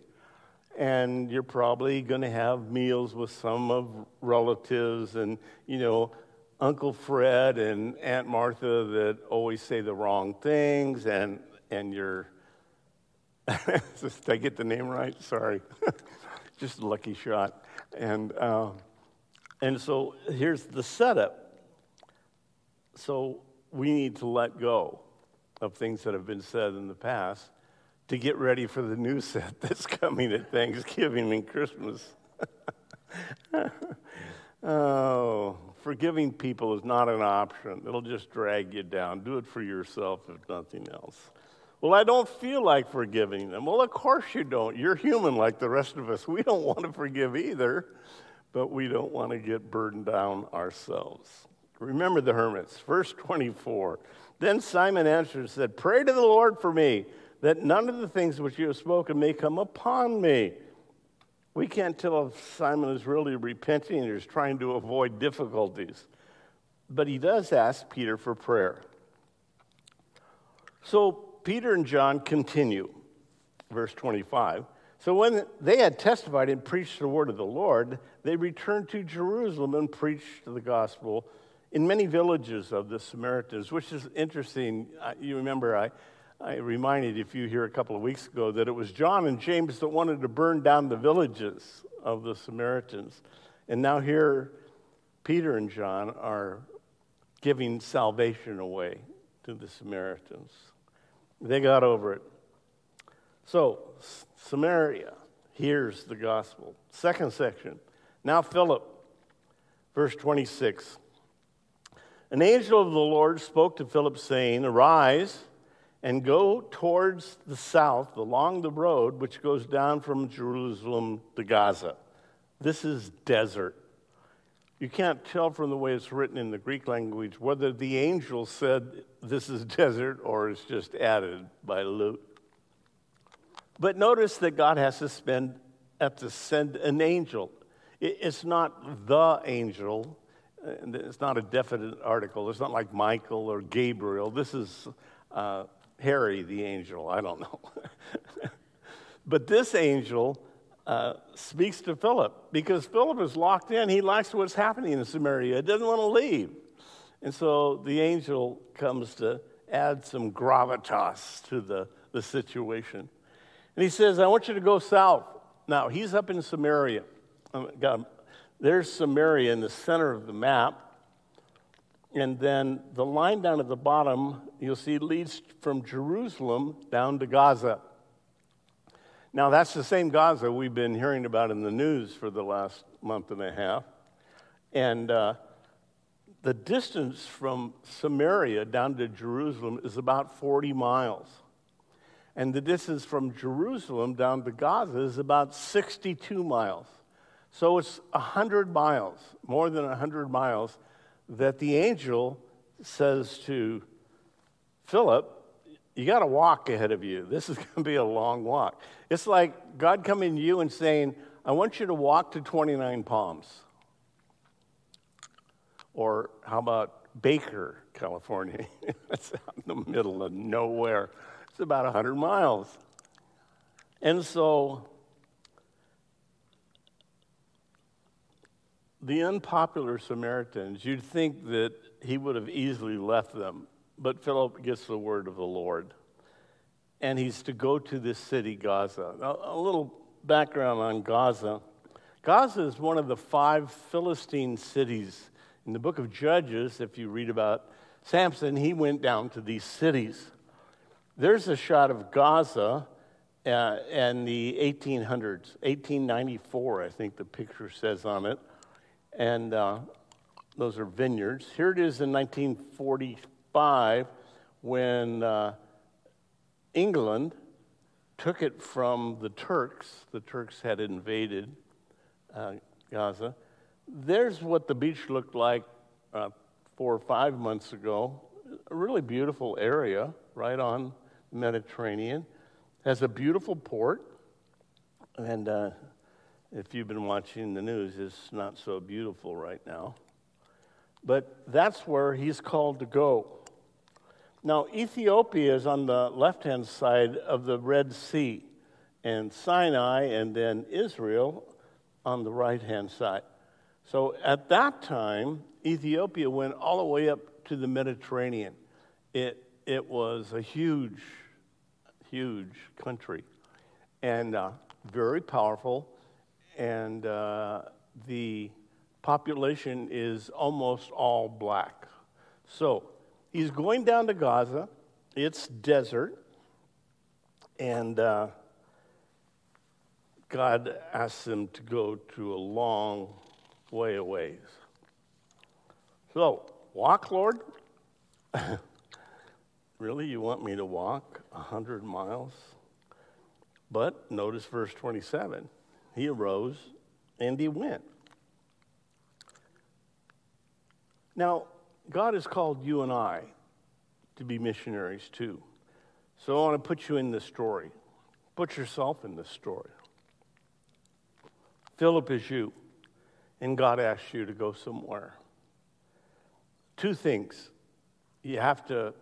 I: and you're probably going to have meals with some of relatives and, you know, Uncle Fred and Aunt Martha that always say the wrong things, and, and you're. *laughs* Did I get the name right? Sorry. *laughs* Just a lucky shot. And, uh, and so here's the setup. So we need to let go of things that have been said in the past to get ready for the new *laughs* set that's coming at Thanksgiving and Christmas. *laughs* oh, forgiving people is not an option. It'll just drag you down. Do it for yourself, if nothing else. Well, I don't feel like forgiving them. Well, of course you don't. You're human like the rest of us. We don't want to forgive either, but we don't want to get burdened down ourselves. Remember the hermits. Verse 24. Then Simon answered and said, Pray to the Lord for me, that none of the things which you have spoken may come upon me. We can't tell if Simon is really repenting or is trying to avoid difficulties. But he does ask Peter for prayer. So Peter and John continue, verse 25. So when they had testified and preached the word of the Lord, they returned to Jerusalem and preached the gospel in many villages of the Samaritans, which is interesting. You remember, I, I reminded if you here a couple of weeks ago that it was John and James that wanted to burn down the villages of the Samaritans. And now here, Peter and John are giving salvation away to the Samaritans. They got over it. So, Samaria hears the gospel. Second section. Now, Philip, verse 26. An angel of the Lord spoke to Philip, saying, Arise and go towards the south along the road which goes down from Jerusalem to Gaza. This is desert. You can't tell from the way it's written in the Greek language whether the angel said this is *laughs* desert or it's just added by Luke. But notice that God has to spend, have to send an angel. It's not the angel. It's not a definite article. It's not like Michael or Gabriel. This is uh, Harry the angel. I don't know. *laughs* but this angel uh, speaks to Philip because Philip is locked in. He likes what's happening in Samaria. He doesn't want to leave. And so the angel comes to add some gravitas to the, the situation. And he says, I want you to go south. Now, he's up in Samaria. Um, God, there's Samaria in the center of the map. And then the line down at the bottom, you'll see, leads from Jerusalem down to Gaza. Now, that's the same Gaza we've been hearing about in the news for the last month and a half. And uh, the distance from Samaria down to Jerusalem is about 40 miles. And the distance from Jerusalem down to Gaza is about 62 miles. So it's 100 miles, more than 100 miles, that the angel says to Philip, You got to walk ahead of you. This is *laughs* going to be a long walk. It's like God coming to you and saying, I want you to walk to 29 Palms. Or how about Baker, California? *laughs* That's out in the middle of nowhere. It's about 100 miles. And so the unpopular Samaritans, you'd think that he would have easily left them, but Philip gets the word of the Lord. And he's to go to this city, Gaza. A little background on Gaza. Gaza is one of the five Philistine cities. In the book of Judges, if you read about Samson, he went down to these cities. There's a shot of Gaza uh, in the 1800s, 1894, I think the picture says on it. And uh, those are vineyards. Here it is in 1945 when uh, England took it from the Turks. The Turks had invaded uh, Gaza. There's what the beach looked like uh, four or five months ago. A really beautiful area right on the Mediterranean. Has a beautiful port, and uh, if you've been watching the news, it's not so beautiful right now. But that's where he's called to go. Now, Ethiopia is on the left hand side of the Red Sea, and Sinai and then Israel on the right hand side. So at that time, Ethiopia went all the way up to the Mediterranean. It, it was a huge huge country and uh, very powerful, and uh, the population is almost all black. So he's going down to Gaza, it's desert, and uh, God asks him to go to a long way away. So, walk, Lord. *laughs* Really? You want me to walk 100 miles? But notice verse 27. He arose and he went. Now, God has called you and I to be missionaries too. So I want to put you in this story. Put yourself in this story. Philip is you, and God asks you to go somewhere. Two things. You have to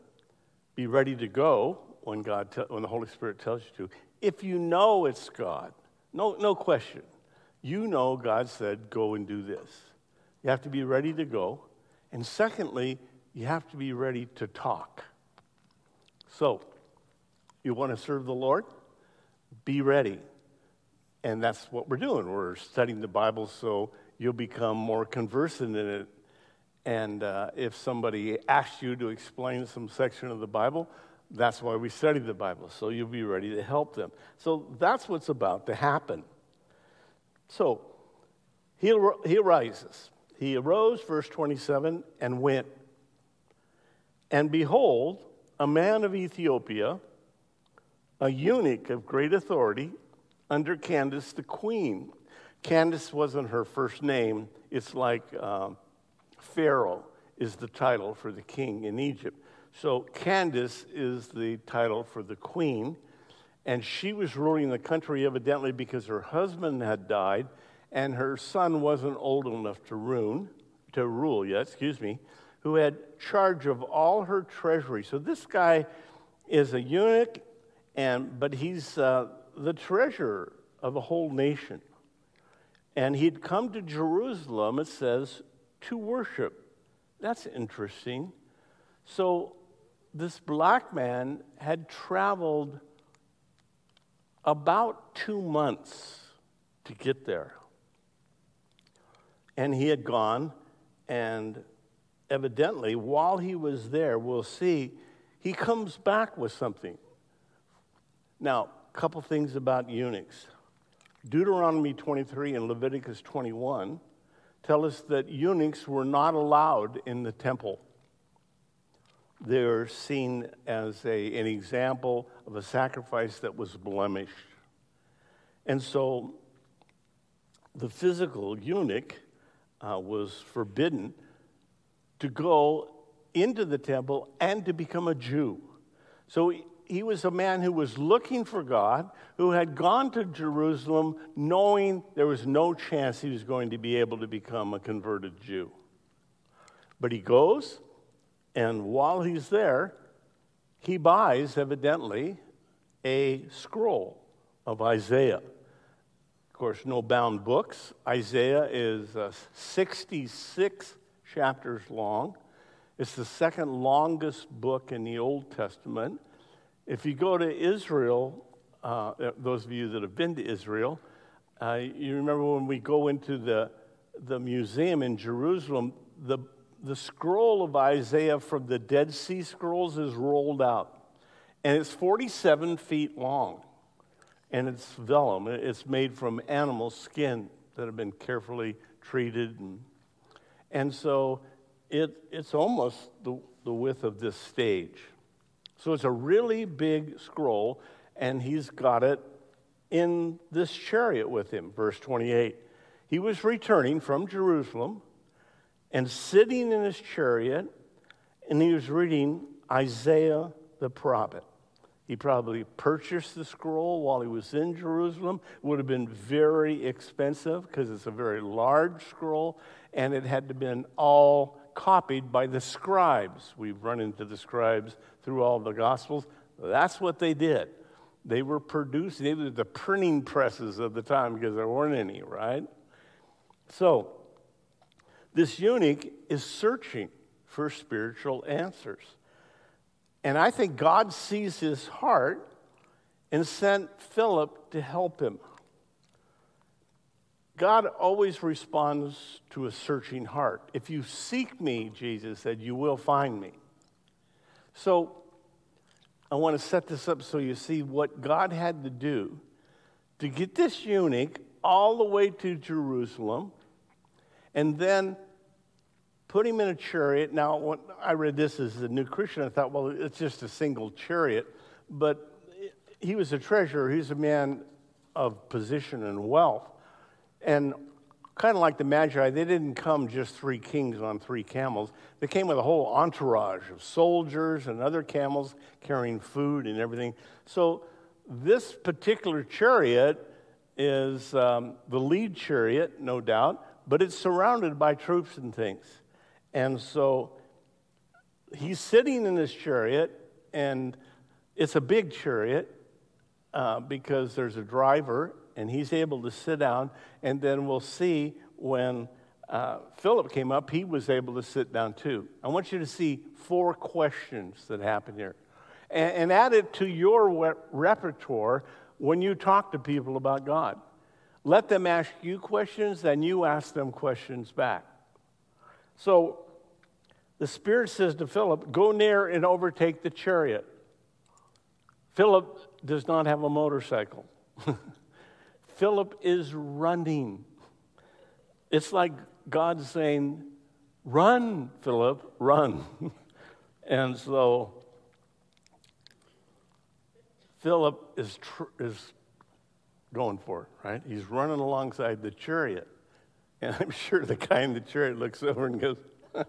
I: be ready to go when God te- when the Holy Spirit tells you to. If you know it's God, no, no question. You know God said, go and do this. You have to be ready to go. And secondly, you have to be ready to talk. So, you want to serve the Lord? Be ready. And that's what we're doing. We're studying the Bible so you'll become more conversant in it and uh, if somebody asks you to explain some section of the Bible, that's why we study the Bible, so you'll be ready to help them. So that's what's about to happen. So he, he arises. He arose, verse 27, and went. And behold, a man of Ethiopia, a eunuch of great authority, under Candace the queen, Candace wasn't her first name. It's like um, Pharaoh is the title for the king in Egypt. So Candace is the title for the queen. And she was ruling the country evidently because her husband had died and her son wasn't old enough to rule, to rule yet, excuse me, who had charge of all her treasury. So this guy is a eunuch, and, but he's uh, the treasurer of a whole nation. And he'd come to Jerusalem, it says, to worship. That's interesting. So this black man had traveled about two months to get there. And he had gone, and evidently, while he was there, we'll see, he comes back with something. Now, a couple things about eunuchs. Deuteronomy 23 and Leviticus 21 tell us that eunuchs were not allowed in the temple. They're seen as a, an example of a sacrifice that was blemished. And so the physical eunuch uh, was forbidden to go into the temple and to become a Jew. So he, he was a man who was looking for God, who had gone to Jerusalem knowing there was no chance he was going to be able to become a converted Jew. But he goes, and while he's there, he buys, evidently, a scroll of Isaiah Of course, no bound books. Isaiah is uh, 66 chapters long. It's the second longest book in the Old Testament. If you go to Israel, uh, those of you that have been to Israel, uh, you remember when we go into the, the museum in Jerusalem, the, the scroll of Isaiah from the Dead Sea Scrolls is rolled out. And it's 47 feet long and it's vellum. It's made from animal skin that have been carefully treated. And, and so it, it's almost the, the width of this stage. So it's a really big scroll, and he's got it in this chariot with him. Verse 28. He was returning from Jerusalem and sitting in his chariot, and he was reading Isaiah the prophet. He probably purchased the scroll while he was in Jerusalem. It would have been very expensive because it's a very large scroll, and it had to been all copied by the scribes. We've run into the scribes through all the Gospels. That's what they did. They were producing, they were the printing presses of the time because there weren't any, right? So, this eunuch is searching for spiritual answers. And I think God sees his heart and sent Philip to help him. God always responds to a searching heart. If you seek me, Jesus said, you will find me. So I want to set this up so you see what God had to do to get this eunuch all the way to Jerusalem and then put him in a chariot. Now, when I read this as a new Christian, I thought, well, it's just a single chariot. But he was a treasurer, he's a man of position and wealth. And kind of like the Magi, they didn't come just three kings on three camels. They came with a whole entourage of soldiers and other camels carrying food and everything. So this particular chariot is um, the lead chariot, no doubt, but it's surrounded by troops and things. And so he's sitting in this chariot, and it's a big chariot uh, because there's a driver, and he's able to sit down. And then we'll see when uh, Philip came up, he was able to sit down too. I want you to see four questions that happen here and, and add it to your repertoire when you talk to people about God. Let them ask you questions, then you ask them questions back. So the Spirit says to Philip, Go near and overtake the chariot. Philip does not have a motorcycle. *laughs* Philip is running. It's like God saying, Run, Philip, run. *laughs* and so Philip is, tr- is going for, right? He's running alongside the chariot. And I'm *laughs* sure the guy in the chariot looks over and goes, *laughs*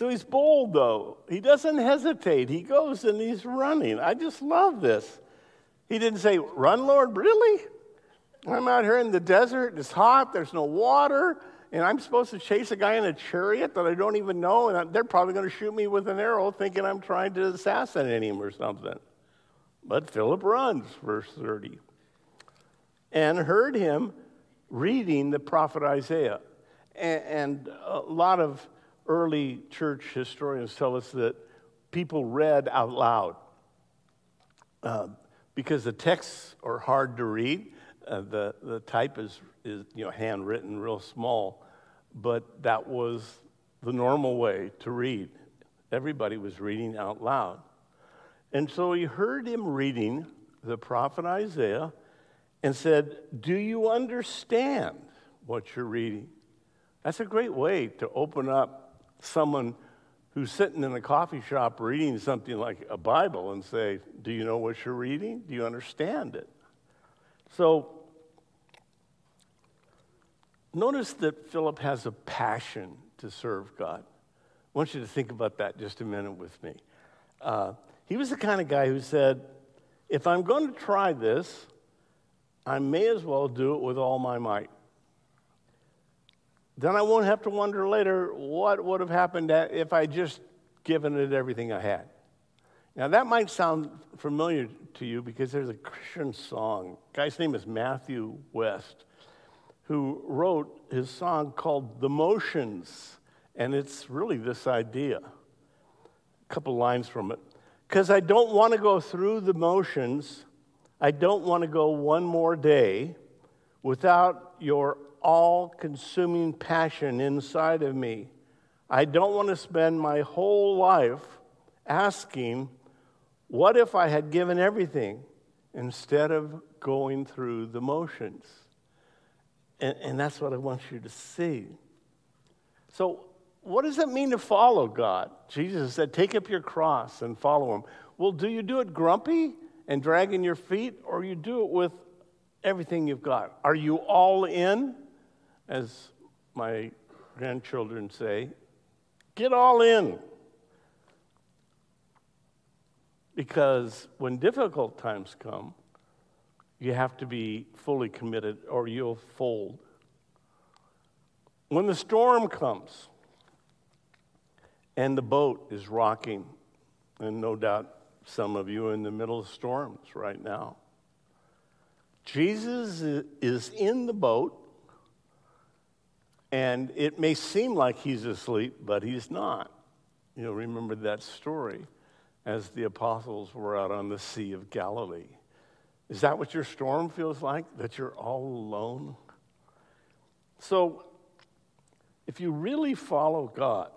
I: So he's bold, though. He doesn't hesitate. He goes and he's running. I just love this. He didn't say, Run, Lord, really? I'm out here in the desert. It's hot. There's no water. And I'm supposed to chase a guy in a chariot that I don't even know. And they're probably going to shoot me with an arrow thinking I'm trying to assassinate him or something. But Philip runs, verse 30, and heard him reading the prophet Isaiah. And a lot of early church historians tell us that people read out loud uh, because the texts are hard to read. Uh, the, the type is, is you know, handwritten real small, but that was the normal way to read. Everybody was reading out loud. And so he heard him reading the prophet Isaiah and said, Do you understand what you're reading? That's a great way to open up someone who's sitting in a coffee shop reading something like a Bible and say, Do you know what you're reading? Do you understand it? So, notice that Philip has a passion to serve God. I want you to think about that just a minute with me. Uh, he was the kind of guy who said, If I'm going to try this, I may as well do it with all my might. Then I won't have to wonder later what would have happened if I just given it everything I had. Now, that might sound familiar to you because there's a Christian song. The guy's name is Matthew West, who wrote his song called The Motions. And it's really this idea. A couple lines from it. Because I don't want to go through the motions, I don't want to go one more day without your all consuming passion inside of me. I don't want to spend my whole life asking, what if I had given everything instead of going through the motions? And, and that's what I want you to see. So, what does it mean to follow God? Jesus said, Take up your cross and follow him. Well, do you do it grumpy and dragging your feet, or you do it with everything you've got? Are you all in? as my grandchildren say, get all in. Because when difficult times come, you have to be fully committed or you'll fold. When the storm comes and the boat is rocking, and no doubt some of you are in the middle of storms right now, Jesus is in the boat and it may seem like he's asleep, but he's not. You know, remember that story as the apostles were out on the Sea of Galilee. Is that what your storm feels like? That you're all alone? So, if you really follow God,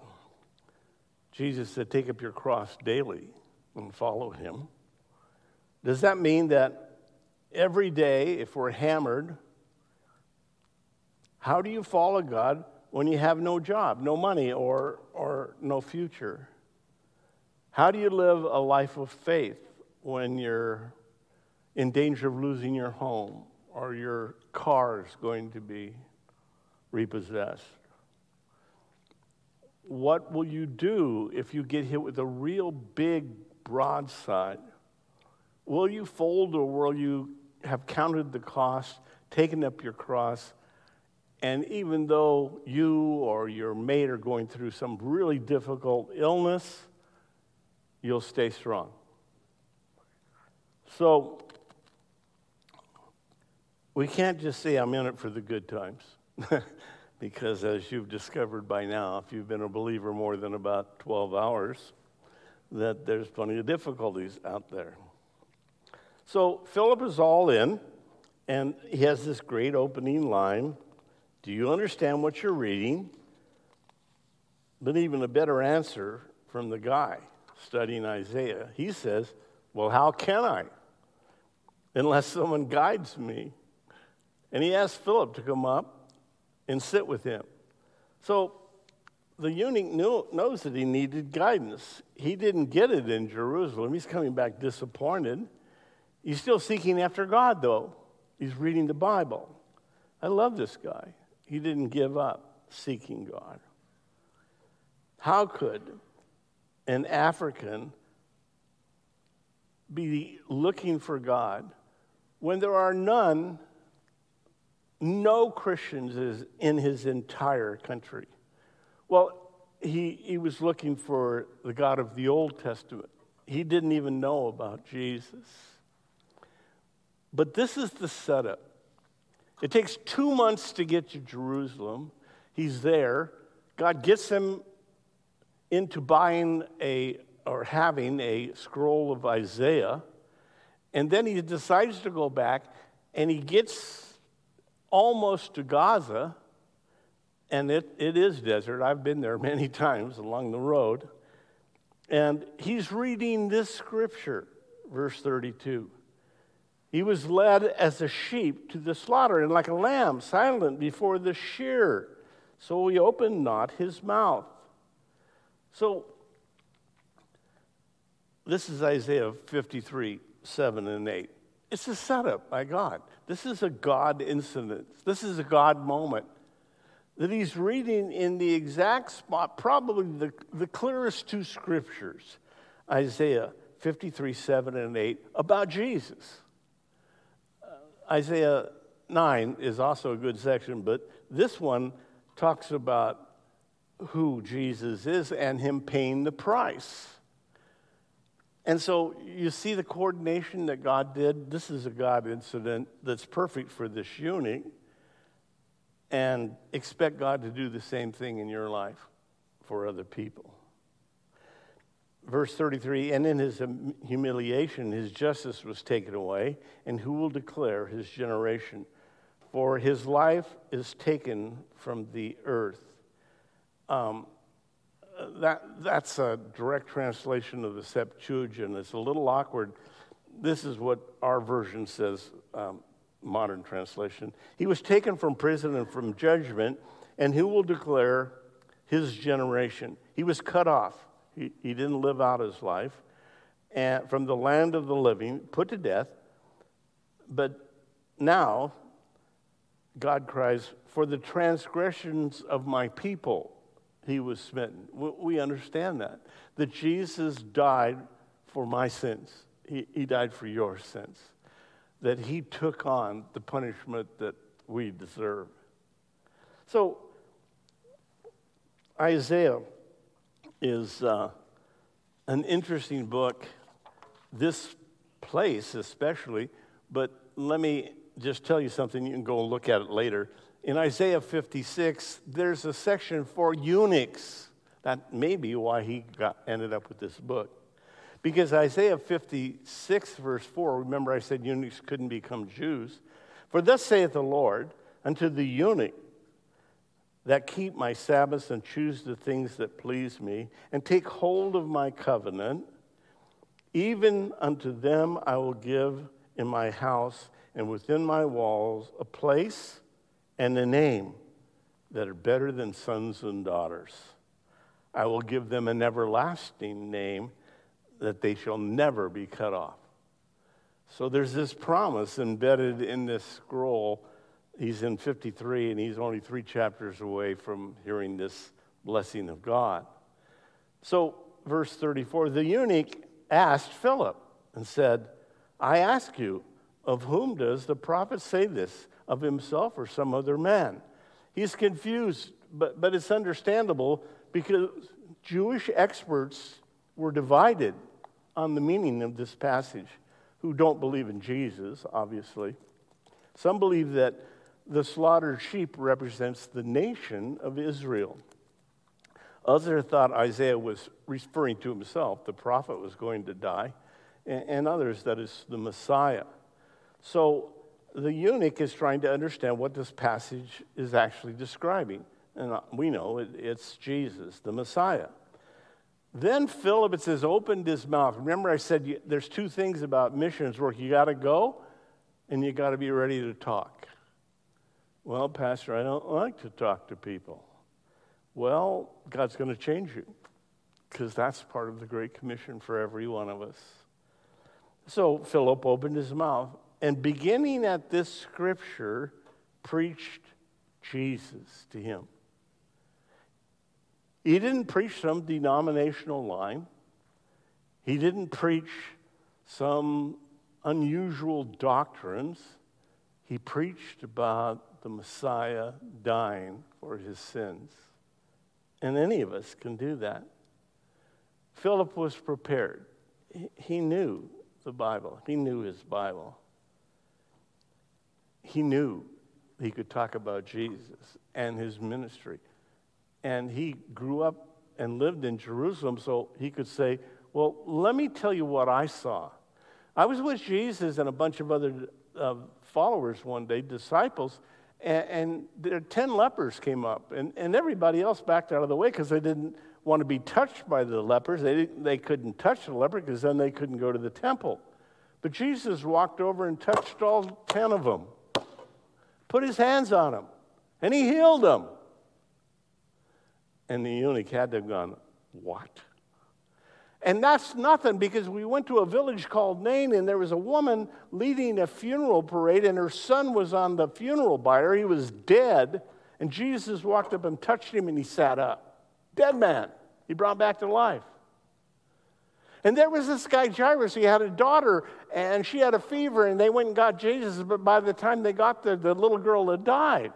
I: Jesus said, take up your cross daily and follow him. Does that mean that every day, if we're hammered, how do you follow God when you have no job, no money, or, or no future? How do you live a life of faith when you're in danger of losing your home or your car is going to be repossessed? What will you do if you get hit with a real big broadside? Will you fold or will you have counted the cost, taken up your cross, and even though you or your mate are going through some really difficult illness, you'll stay strong. So, we can't just say, I'm in it for the good times. *laughs* because, as you've discovered by now, if you've been a believer more than about 12 hours, that there's plenty of difficulties out there. So, Philip is all in, and he has this great opening line do you understand what you're reading? But even a better answer from the guy studying Isaiah. He says, Well, how can I? Unless someone guides me. And he asked Philip to come up and sit with him. So the eunuch knew, knows that he needed guidance. He didn't get it in Jerusalem. He's coming back disappointed. He's still seeking after God, though. He's reading the Bible. I love this guy. He didn't give up seeking God. How could an African be looking for God when there are none, no Christians is in his entire country? Well, he, he was looking for the God of the Old Testament. He didn't even know about Jesus. But this is the setup. It takes two months to get to Jerusalem. He's there. God gets him into buying a or having a scroll of Isaiah. And then he decides to go back and he gets almost to Gaza. And it, it is desert. I've been there *laughs* many times along the road. And he's reading this scripture, verse 32. He was led as a sheep to the slaughter, and like a lamb silent before the shear. So he opened not his mouth. So this is Isaiah 53, 7 and 8. It's a setup by God. This is a God incident. This is a God moment that he's reading in the exact spot, probably the, the clearest two scriptures Isaiah 53, 7 and 8, about Jesus. Uh, Isaiah 9 is also a good section, but this one talks about who Jesus is and him paying the price. And so you see the coordination that God did. This is a God incident that's perfect for this eunuch. and expect God to do the same thing in your life for other people. Verse 33 And in his humiliation, his justice was taken away, and who will declare his generation? For his life is taken from the earth. Um, that, that's a direct translation of the Septuagint. It's a little awkward. This is what our version says um, modern translation. He was taken from prison and from judgment, and who will declare his generation? He was cut off. He, he didn't live out his life. And from the land of the living, put to death. But now, God cries, For the transgressions of my people he was smitten. We understand that. That Jesus died for my sins, he, he died for your sins that he took on the punishment that we deserve. So, Isaiah is uh, an interesting book, this place especially, but let me just tell you something. You can go and look at it later. In Isaiah 56, there's a section for eunuchs. That may be why he got, ended up with this book. Because Isaiah 56, verse 4, remember I said eunuchs couldn't become Jews. For thus saith the Lord unto the eunuch that keep my Sabbaths and choose the things that please me, and take hold of my covenant, even unto them I will give in my house and within my walls a place and a name that are better than sons and daughters. I will give them an everlasting name that they shall never be cut off. So there's this promise embedded in this scroll. He's in 53, and he's only three chapters away from hearing this blessing of God. So, verse 34 the eunuch asked Philip and said, I ask you, of whom does the prophet say this? Of himself or some other man? He's confused, but, but it's understandable because Jewish experts were divided on the meaning of this passage who don't believe in Jesus, obviously. Some believe that the slaughtered sheep represents the nation of Israel. Others thought Isaiah was referring to himself, the prophet was going to die, and others that is the Messiah. So the eunuch is trying to understand what this passage is actually describing. And uh, we know it's Jesus, the Messiah. Then Philip, it says, opened his mouth. Remember, I said there's two things about missions work you got to go and you got to be ready to talk. Well, Pastor, I don't like to talk to people. Well, God's going to change you because that's part of the Great Commission for every one of us. So Philip opened his mouth and, beginning at this scripture, preached Jesus to him. He didn't preach some denominational line, he didn't preach some unusual doctrines. He preached about the Messiah dying for his sins. And any of us can do that. Philip was prepared. He knew the Bible, he knew his Bible. He knew he could talk about Jesus and his ministry. And he grew up and lived in Jerusalem, so he could say, Well, let me tell you what I saw. I was with Jesus and a bunch of other uh, followers one day, disciples, and, and there, 10 lepers came up, and, and everybody else backed out of the way because they didn't want to be touched by the lepers. They, they couldn't touch the leper because then they couldn't go to the temple. But Jesus walked over and touched all 10 of them, put his hands on him, and he healed him. And the eunuch had to have gone, What? And that's nothing because we went to a village called Nain and there was a woman leading a funeral parade and her son was on the funeral bier. He was dead. And Jesus walked up and touched him and he sat up. Dead man. He brought back to life. And there was this guy, Jairus. He had a daughter and she had a fever and they went and got Jesus. But by the time they got there, the little girl had died.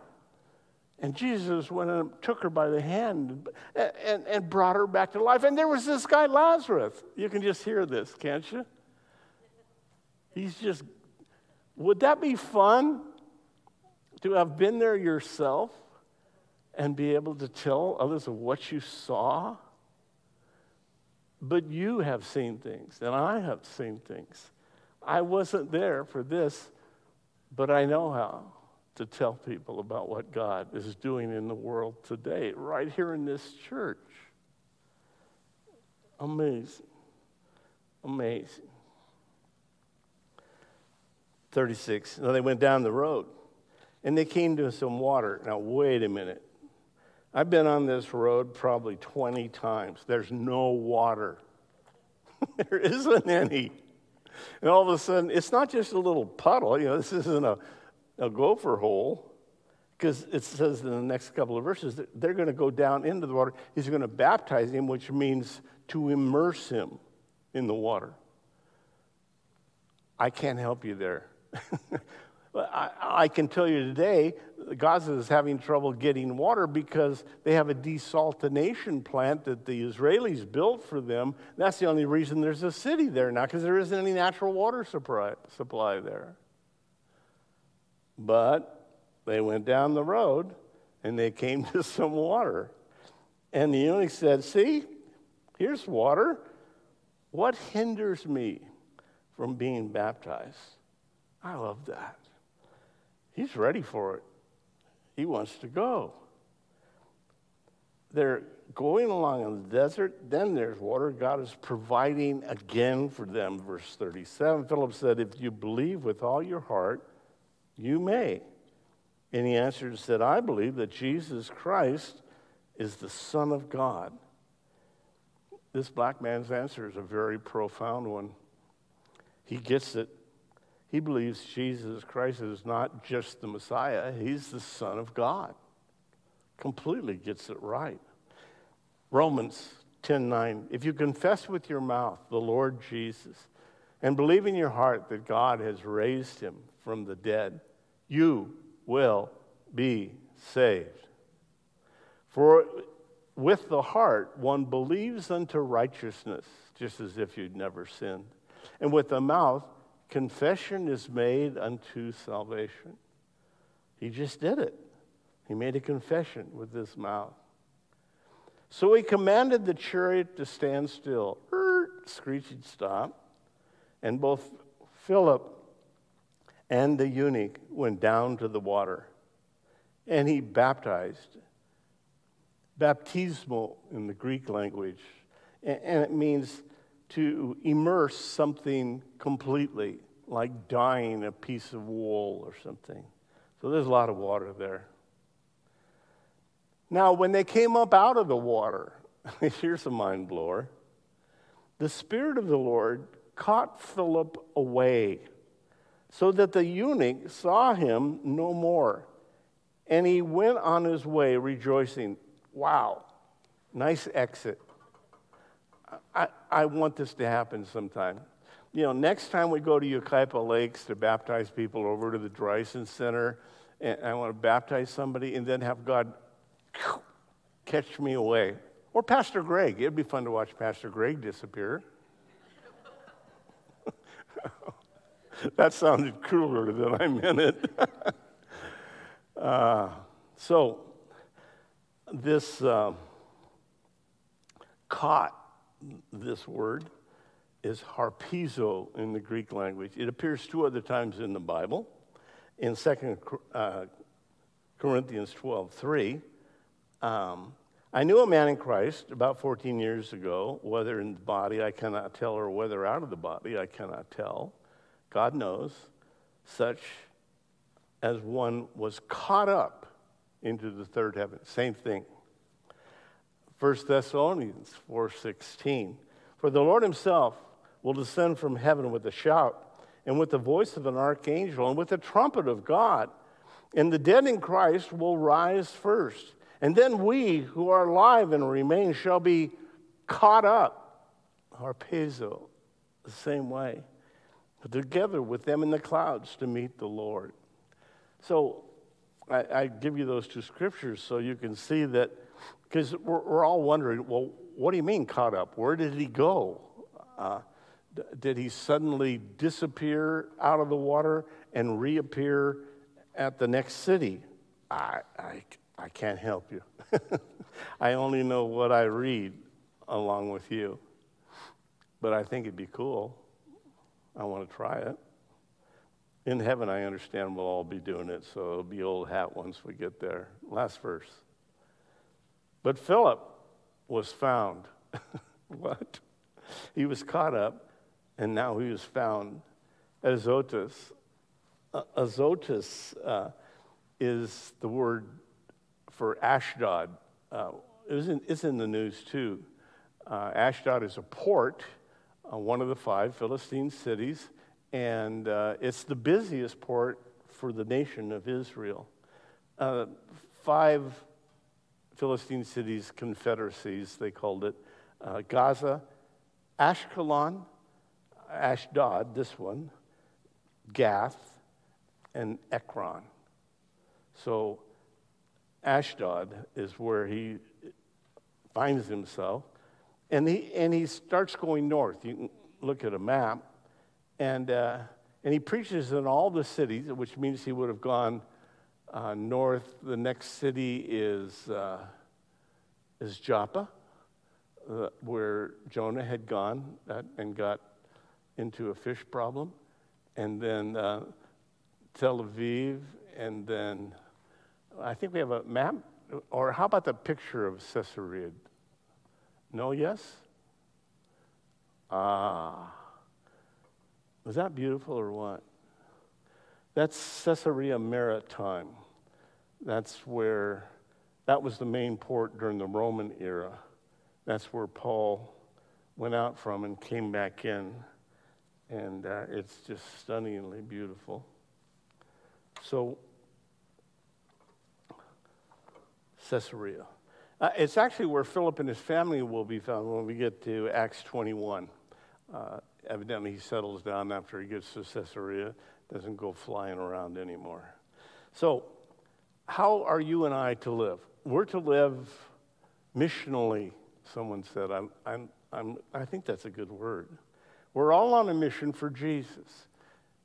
I: And Jesus went and took her by the hand and, and, and, brought her back to life. And there was this guy, Lazarus. You can just hear this, can't you? He's just, would that be fun to have been there yourself and be able to tell others of what you saw? But you have seen things, and I have seen things. I wasn't there for this, but I know how to tell people about what God is doing in the world today, right here in this church. Amazing. Amazing. 36. Now they went down the road and they came to some water. Now, wait a minute. I've been on this road probably 20 times. There's no water, *laughs* there isn't any. And all of a sudden, it's not just a little puddle. You know, this isn't a a gopher hole, because it says in the next couple of verses that they're going to go down into the water. He's going to baptize him, which means to immerse him in the water. I can't help you there. *laughs* I, I, can tell you today, Gaza is having trouble getting water because they have a desalination plant that the Israelis built for them. That's the only reason there's a city there now, because there isn't any natural water supply, supply there. But they went down the road and they came *laughs* to some water. And the eunuch said, See, here's water. What hinders me from being baptized? I love that. He's ready for it, he wants to go. They're going along in the desert, then there's water. God is providing again for them. Verse 37 Philip said, If you believe with all your heart, you may. And he answered and said, I believe that Jesus Christ is the Son of God. This black man's answer is a very profound one. He gets it. He believes Jesus Christ is not just the Messiah, he's the Son of God. Completely gets it right. Romans 10:9 If you confess with your mouth the Lord Jesus and believe in your heart that God has raised him from the dead, you will be saved. For with the heart one believes unto righteousness, just as if you'd never sinned. And with the mouth, confession is made unto salvation. He just did it. He made a confession with his mouth. So he commanded the chariot to stand still. Er, screeching stop. And both Philip and the eunuch went down to the water and he baptized. Baptizo in the Greek language, and it means to immerse something completely, like dyeing a piece of wool or something. So there's a lot of water there. Now, when they came up out of the water, *laughs* here's a mind blower. The Spirit of the Lord caught Philip away, so that the eunuch saw him no more. And he went on his way rejoicing. Wow, nice exit. I, I want this to happen sometime. You know, next time we go to Yucaipa Lakes to baptize people over to the Dryson Center, and I want to baptize somebody and then have God catch me away. Or Pastor Greg. It'd be fun to watch Pastor Greg disappear. *laughs* that sounded crueler than I meant it. *laughs* uh, so, this uh, caught, this word, is harpazo in the Greek language. It appears two other times in the Bible. In 2 uh, Corinthians 12 3, um, I knew a man in Christ about 14 years ago, whether in the body I cannot tell, or whether out of the body I cannot tell. God knows, such as one was caught up into the third heaven. Same thing. 1 Thessalonians 4:16. For the Lord himself will descend from heaven with a shout and with the voice of an archangel and with the trumpet of God, and the dead in Christ will rise first. And then we who are alive and remain shall be caught up, harpazo, the same way, together with them in the clouds to meet the Lord. So I, I give you those two scriptures so you can see that, because we're, we're, all wondering, well, what do you mean caught up? Where did he go? Uh, d- did he suddenly disappear out of the water and reappear at the next city? I, I, I can't help you. *laughs* I only know what I read along with you. But I think it'd be cool. I want to try it. In heaven, I understand we'll all be doing it, so it'll be old hat once we get there. Last verse. But Philip was found. *laughs* what? He was caught up, and now he was found. Azotus. Uh, Azotus uh, is the word for Ashdod. Uh, it was in, it's in the news too. Uh, Ashdod is a port, one of the five Philistine cities, and uh, it's the busiest port for the nation of Israel. Uh, five Philistine cities, confederacies, they called it uh, Gaza, Ashkelon, Ashdod, this one, Gath, and Ekron. So Ashdod is where he finds himself. And he, and he starts going north. You can look at a map. And, uh, and he preaches in all the cities, which means he would have gone uh, north. The next city is, uh, is Joppa, uh, where Jonah had gone and got into a fish problem. And then uh, Tel Aviv, and then I think we have a map, or how about the picture of Caesarea? No, yes? Ah. Was that beautiful or what? That's Caesarea Maritime. That's where, that was the main port during the Roman era. That's where Paul went out from and came back in. And uh, it's just stunningly beautiful. So, Caesarea. Uh, it's actually where Philip and his family will be found when we get to Acts 21. Uh, evidently, he settles down after he gets to Caesarea, doesn't go flying around anymore. So, how are you and I to live? We're to live missionally, someone said. I'm, I'm, I'm, I think that's a good word. We're all on a mission for Jesus.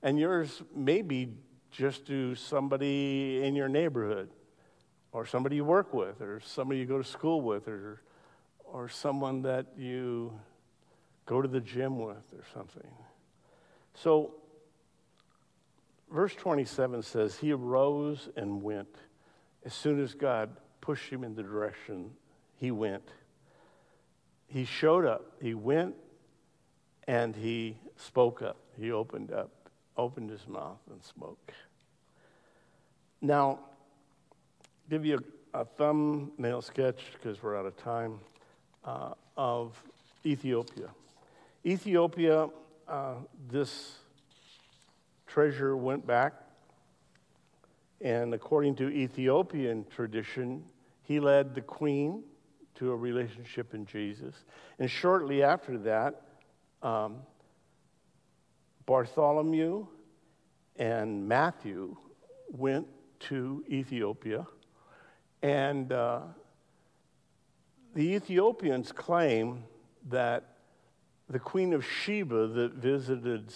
I: And yours may be just to somebody in your neighborhood or somebody you work with, or somebody you go to school with, or, or someone that you go to the gym with, or something. So, verse 27 says, He arose and went. As soon as God pushed him in the direction, he went. He showed up, he went, and he spoke up. He opened up, opened his mouth, and spoke. Now, give you a, a thumbnail sketch because we're out of time uh, of Ethiopia. Ethiopia uh, this treasure went back, and according to Ethiopian tradition, he led the queen to a relationship in Jesus. And shortly after that, um, Bartholomew and Matthew went to Ethiopia, and uh, the Ethiopians claim that the Queen of Sheba that visited,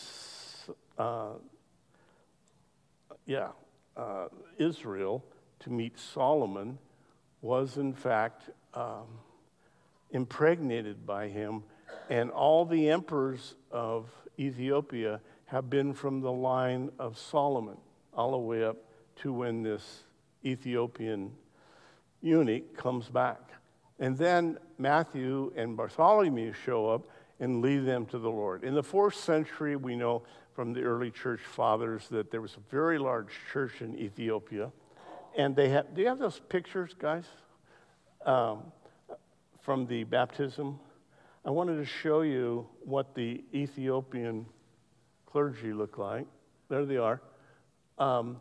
I: uh, yeah, uh, Israel to meet Solomon was in fact um, impregnated by him, and all the emperors of Ethiopia have been from the line of Solomon, all the way up to when this Ethiopian eunuch comes back. And then Matthew and Bartholomew show up and lead them to the Lord. In the fourth century, we know from the early church fathers that there was a very large church in Ethiopia. And they have, do you have those pictures, guys, um, from the baptism? I wanted to show you what the Ethiopian clergy look like. There they are. Um,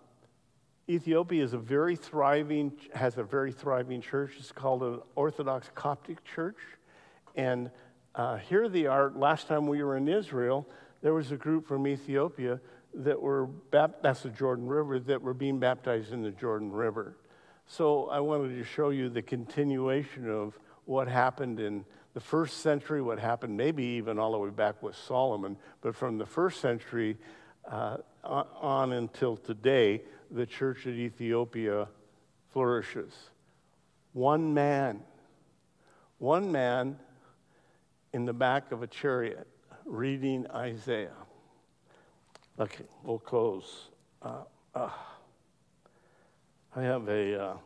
I: Ethiopia is a very thriving, has a very thriving church. It's called an Orthodox Coptic church. And uh, here they are. Last time we were in Israel, there was a group from Ethiopia that were, that's the Jordan River, that were being baptized in the Jordan River. So I wanted to show you the continuation of what happened in the first century, what happened maybe even all the way back with Solomon, but from the first century uh, on until today, the church at Ethiopia flourishes. One man, one man in the back of a chariot reading Isaiah. Okay, we'll close. Uh, uh, I have a uh,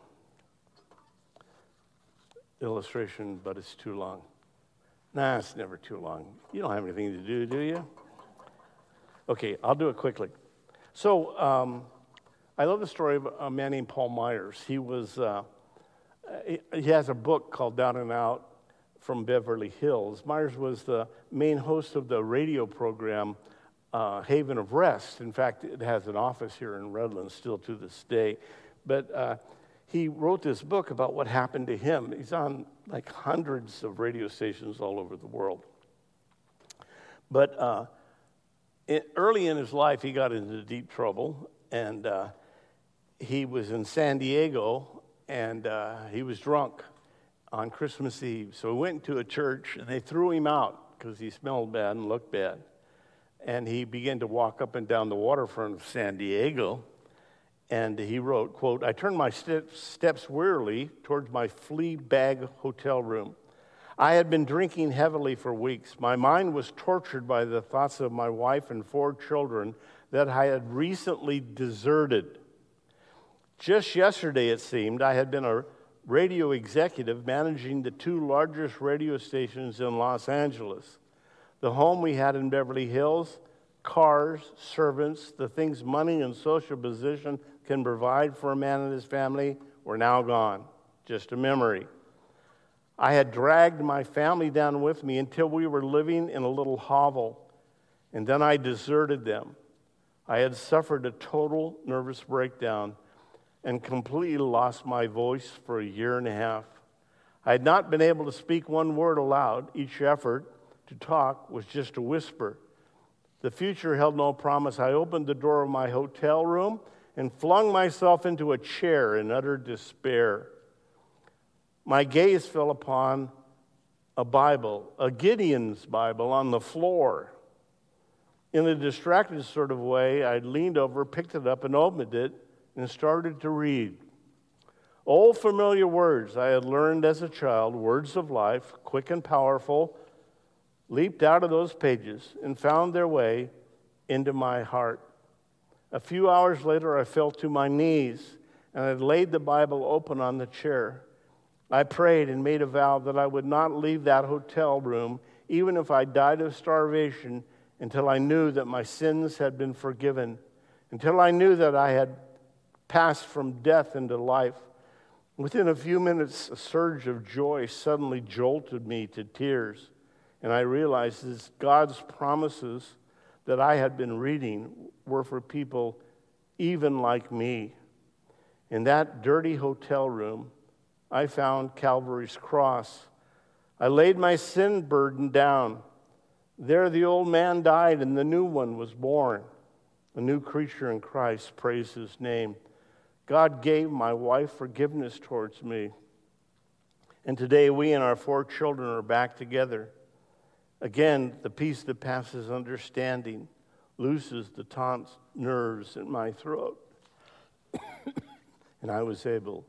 I: illustration, but it's too long. Nah, it's never too long. You don't have anything to do, do you? Okay, I'll do it quickly. So, um, I love the story of a man named Paul Myers. He was, uh, he has a book called Down and Out from Beverly Hills. Myers was the main host of the radio program uh, Haven of Rest. In fact, it has an office here in Redlands still to this day. But uh, he wrote this book about what happened to him. He's on like hundreds of radio stations all over the world. But uh, early in his life, he got into deep trouble, and uh, he was in San Diego, and uh, he was drunk on Christmas Eve. So he went to a church, and they threw him out because he smelled bad and looked bad. And he began to walk up and down the waterfront of San Diego, and he wrote, quote, I turned my steps wearily towards my flea bag hotel room. I had been drinking heavily for weeks. My mind was tortured by the thoughts of my wife and four children that I had recently deserted. Just yesterday, it seemed, I had been a radio executive managing the two largest radio stations in Los Angeles. The home we had in Beverly Hills, cars, servants, the things money and social position can provide for a man and his family were now gone. Just a memory. I had dragged my family down with me until we were living in a little hovel, and then I deserted them. I had suffered a total nervous breakdown and completely lost my voice for a year and a half. I had not been able to speak one word aloud. Each effort to talk was just a whisper. The future held no promise. I opened the door of my hotel room and flung myself into a chair in utter despair my gaze fell upon a Bible, a Gideon's Bible, on the floor. In a distracted sort of way, I leaned over, picked it up, and opened it and started to read. Old familiar words I had learned as a child, words of life, quick and powerful, leaped out of those pages and found their way into my heart. A few hours later, I fell to my knees and I laid the Bible open on the chair. I prayed and made a vow that I would not leave that hotel room, even if I died of starvation, until I knew that my sins had been forgiven, until I knew that I had passed from death into life. Within a few minutes, a surge of joy suddenly jolted me to tears, and I realized that God's promises that I had been reading were for people even like me. In that dirty hotel room, I found Calvary's cross. I laid my sin burden down. There, the old man died, and the new one was born. A new creature in Christ, praise his name. God gave my wife forgiveness towards me. And today, we and our four children are back together. Again, the peace that passes understanding looses the taut nerves in my throat. *coughs* and I was able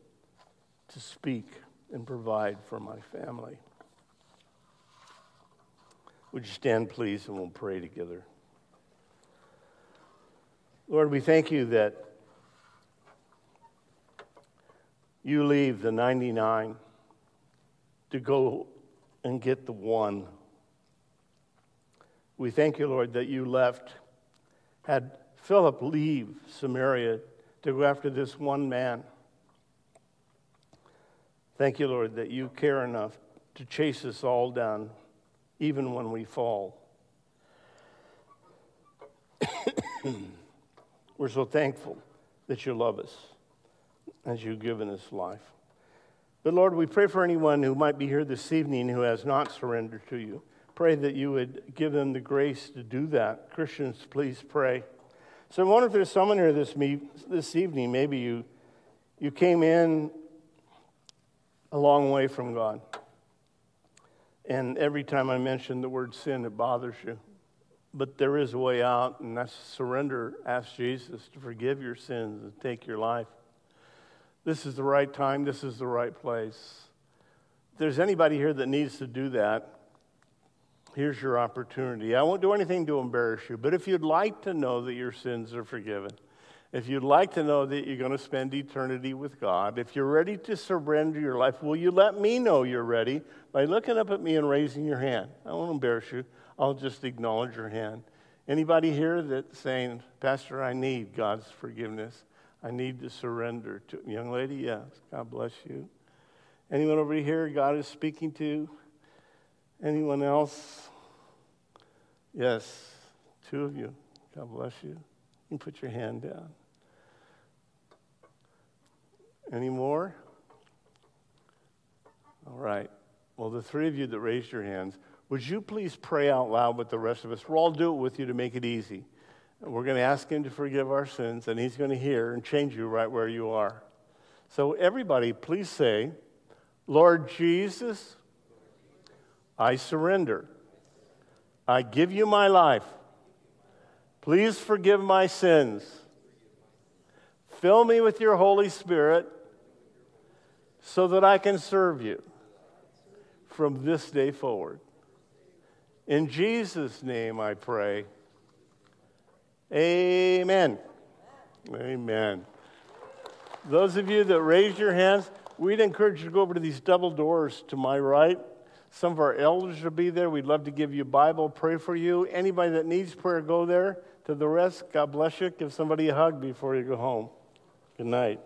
I: to speak and provide for my family. Would you stand, please, and we'll pray together? Lord, we thank you that you leave the 99 to go and get the one. We thank you, Lord, that you left, had Philip leave Samaria to go after this one man. Thank you, Lord, that you care enough to chase us all down, even when we fall. *coughs* We're so thankful that you love us as you've given us life. But Lord, we pray for anyone who might be here this evening who has not surrendered to you. Pray that you would give them the grace to do that. Christians, please pray. So I wonder if there's someone here this, me- this evening, maybe you, you came in a long way from God. And every time I mention the word sin, it bothers you. But there is a way out, and that's surrender. Ask Jesus to forgive your sins and take your life. This is the right time, this is the right place. If there's anybody here that needs to do that, here's your opportunity. I won't do anything to embarrass you, but if you'd like to know that your sins are forgiven, if you'd like to know that you're going to spend eternity with God, if you're ready to surrender your life, will you let me know you're ready by looking up at me and raising your hand? I won't embarrass you. I'll just acknowledge your hand. Anybody here that's saying, Pastor, I need God's forgiveness? I need to surrender to young lady. Yes, God bless you. Anyone over here God is speaking to? Anyone else? Yes, two of you. God bless you. You put your hand down. Any more? All right. Well, the three of you that raised your hands, would you please pray out loud with the rest of us? We'll all do it with you to make it easy. We're going to ask Him to forgive our sins, and He's going to hear and change you right where you are. So, everybody, please say, Lord Jesus, I surrender. I give you my life. Please forgive my sins. Fill me with your Holy Spirit so that I can serve you from this day forward. In Jesus' name I pray. Amen. Amen. Those of you that raised your hands, we'd encourage you to go over to these double doors to my right. Some of our elders will be there. We'd love to give you a Bible, pray for you. Anybody that needs prayer, go there. To the rest, God bless you. Give somebody a hug before you go home. Good night.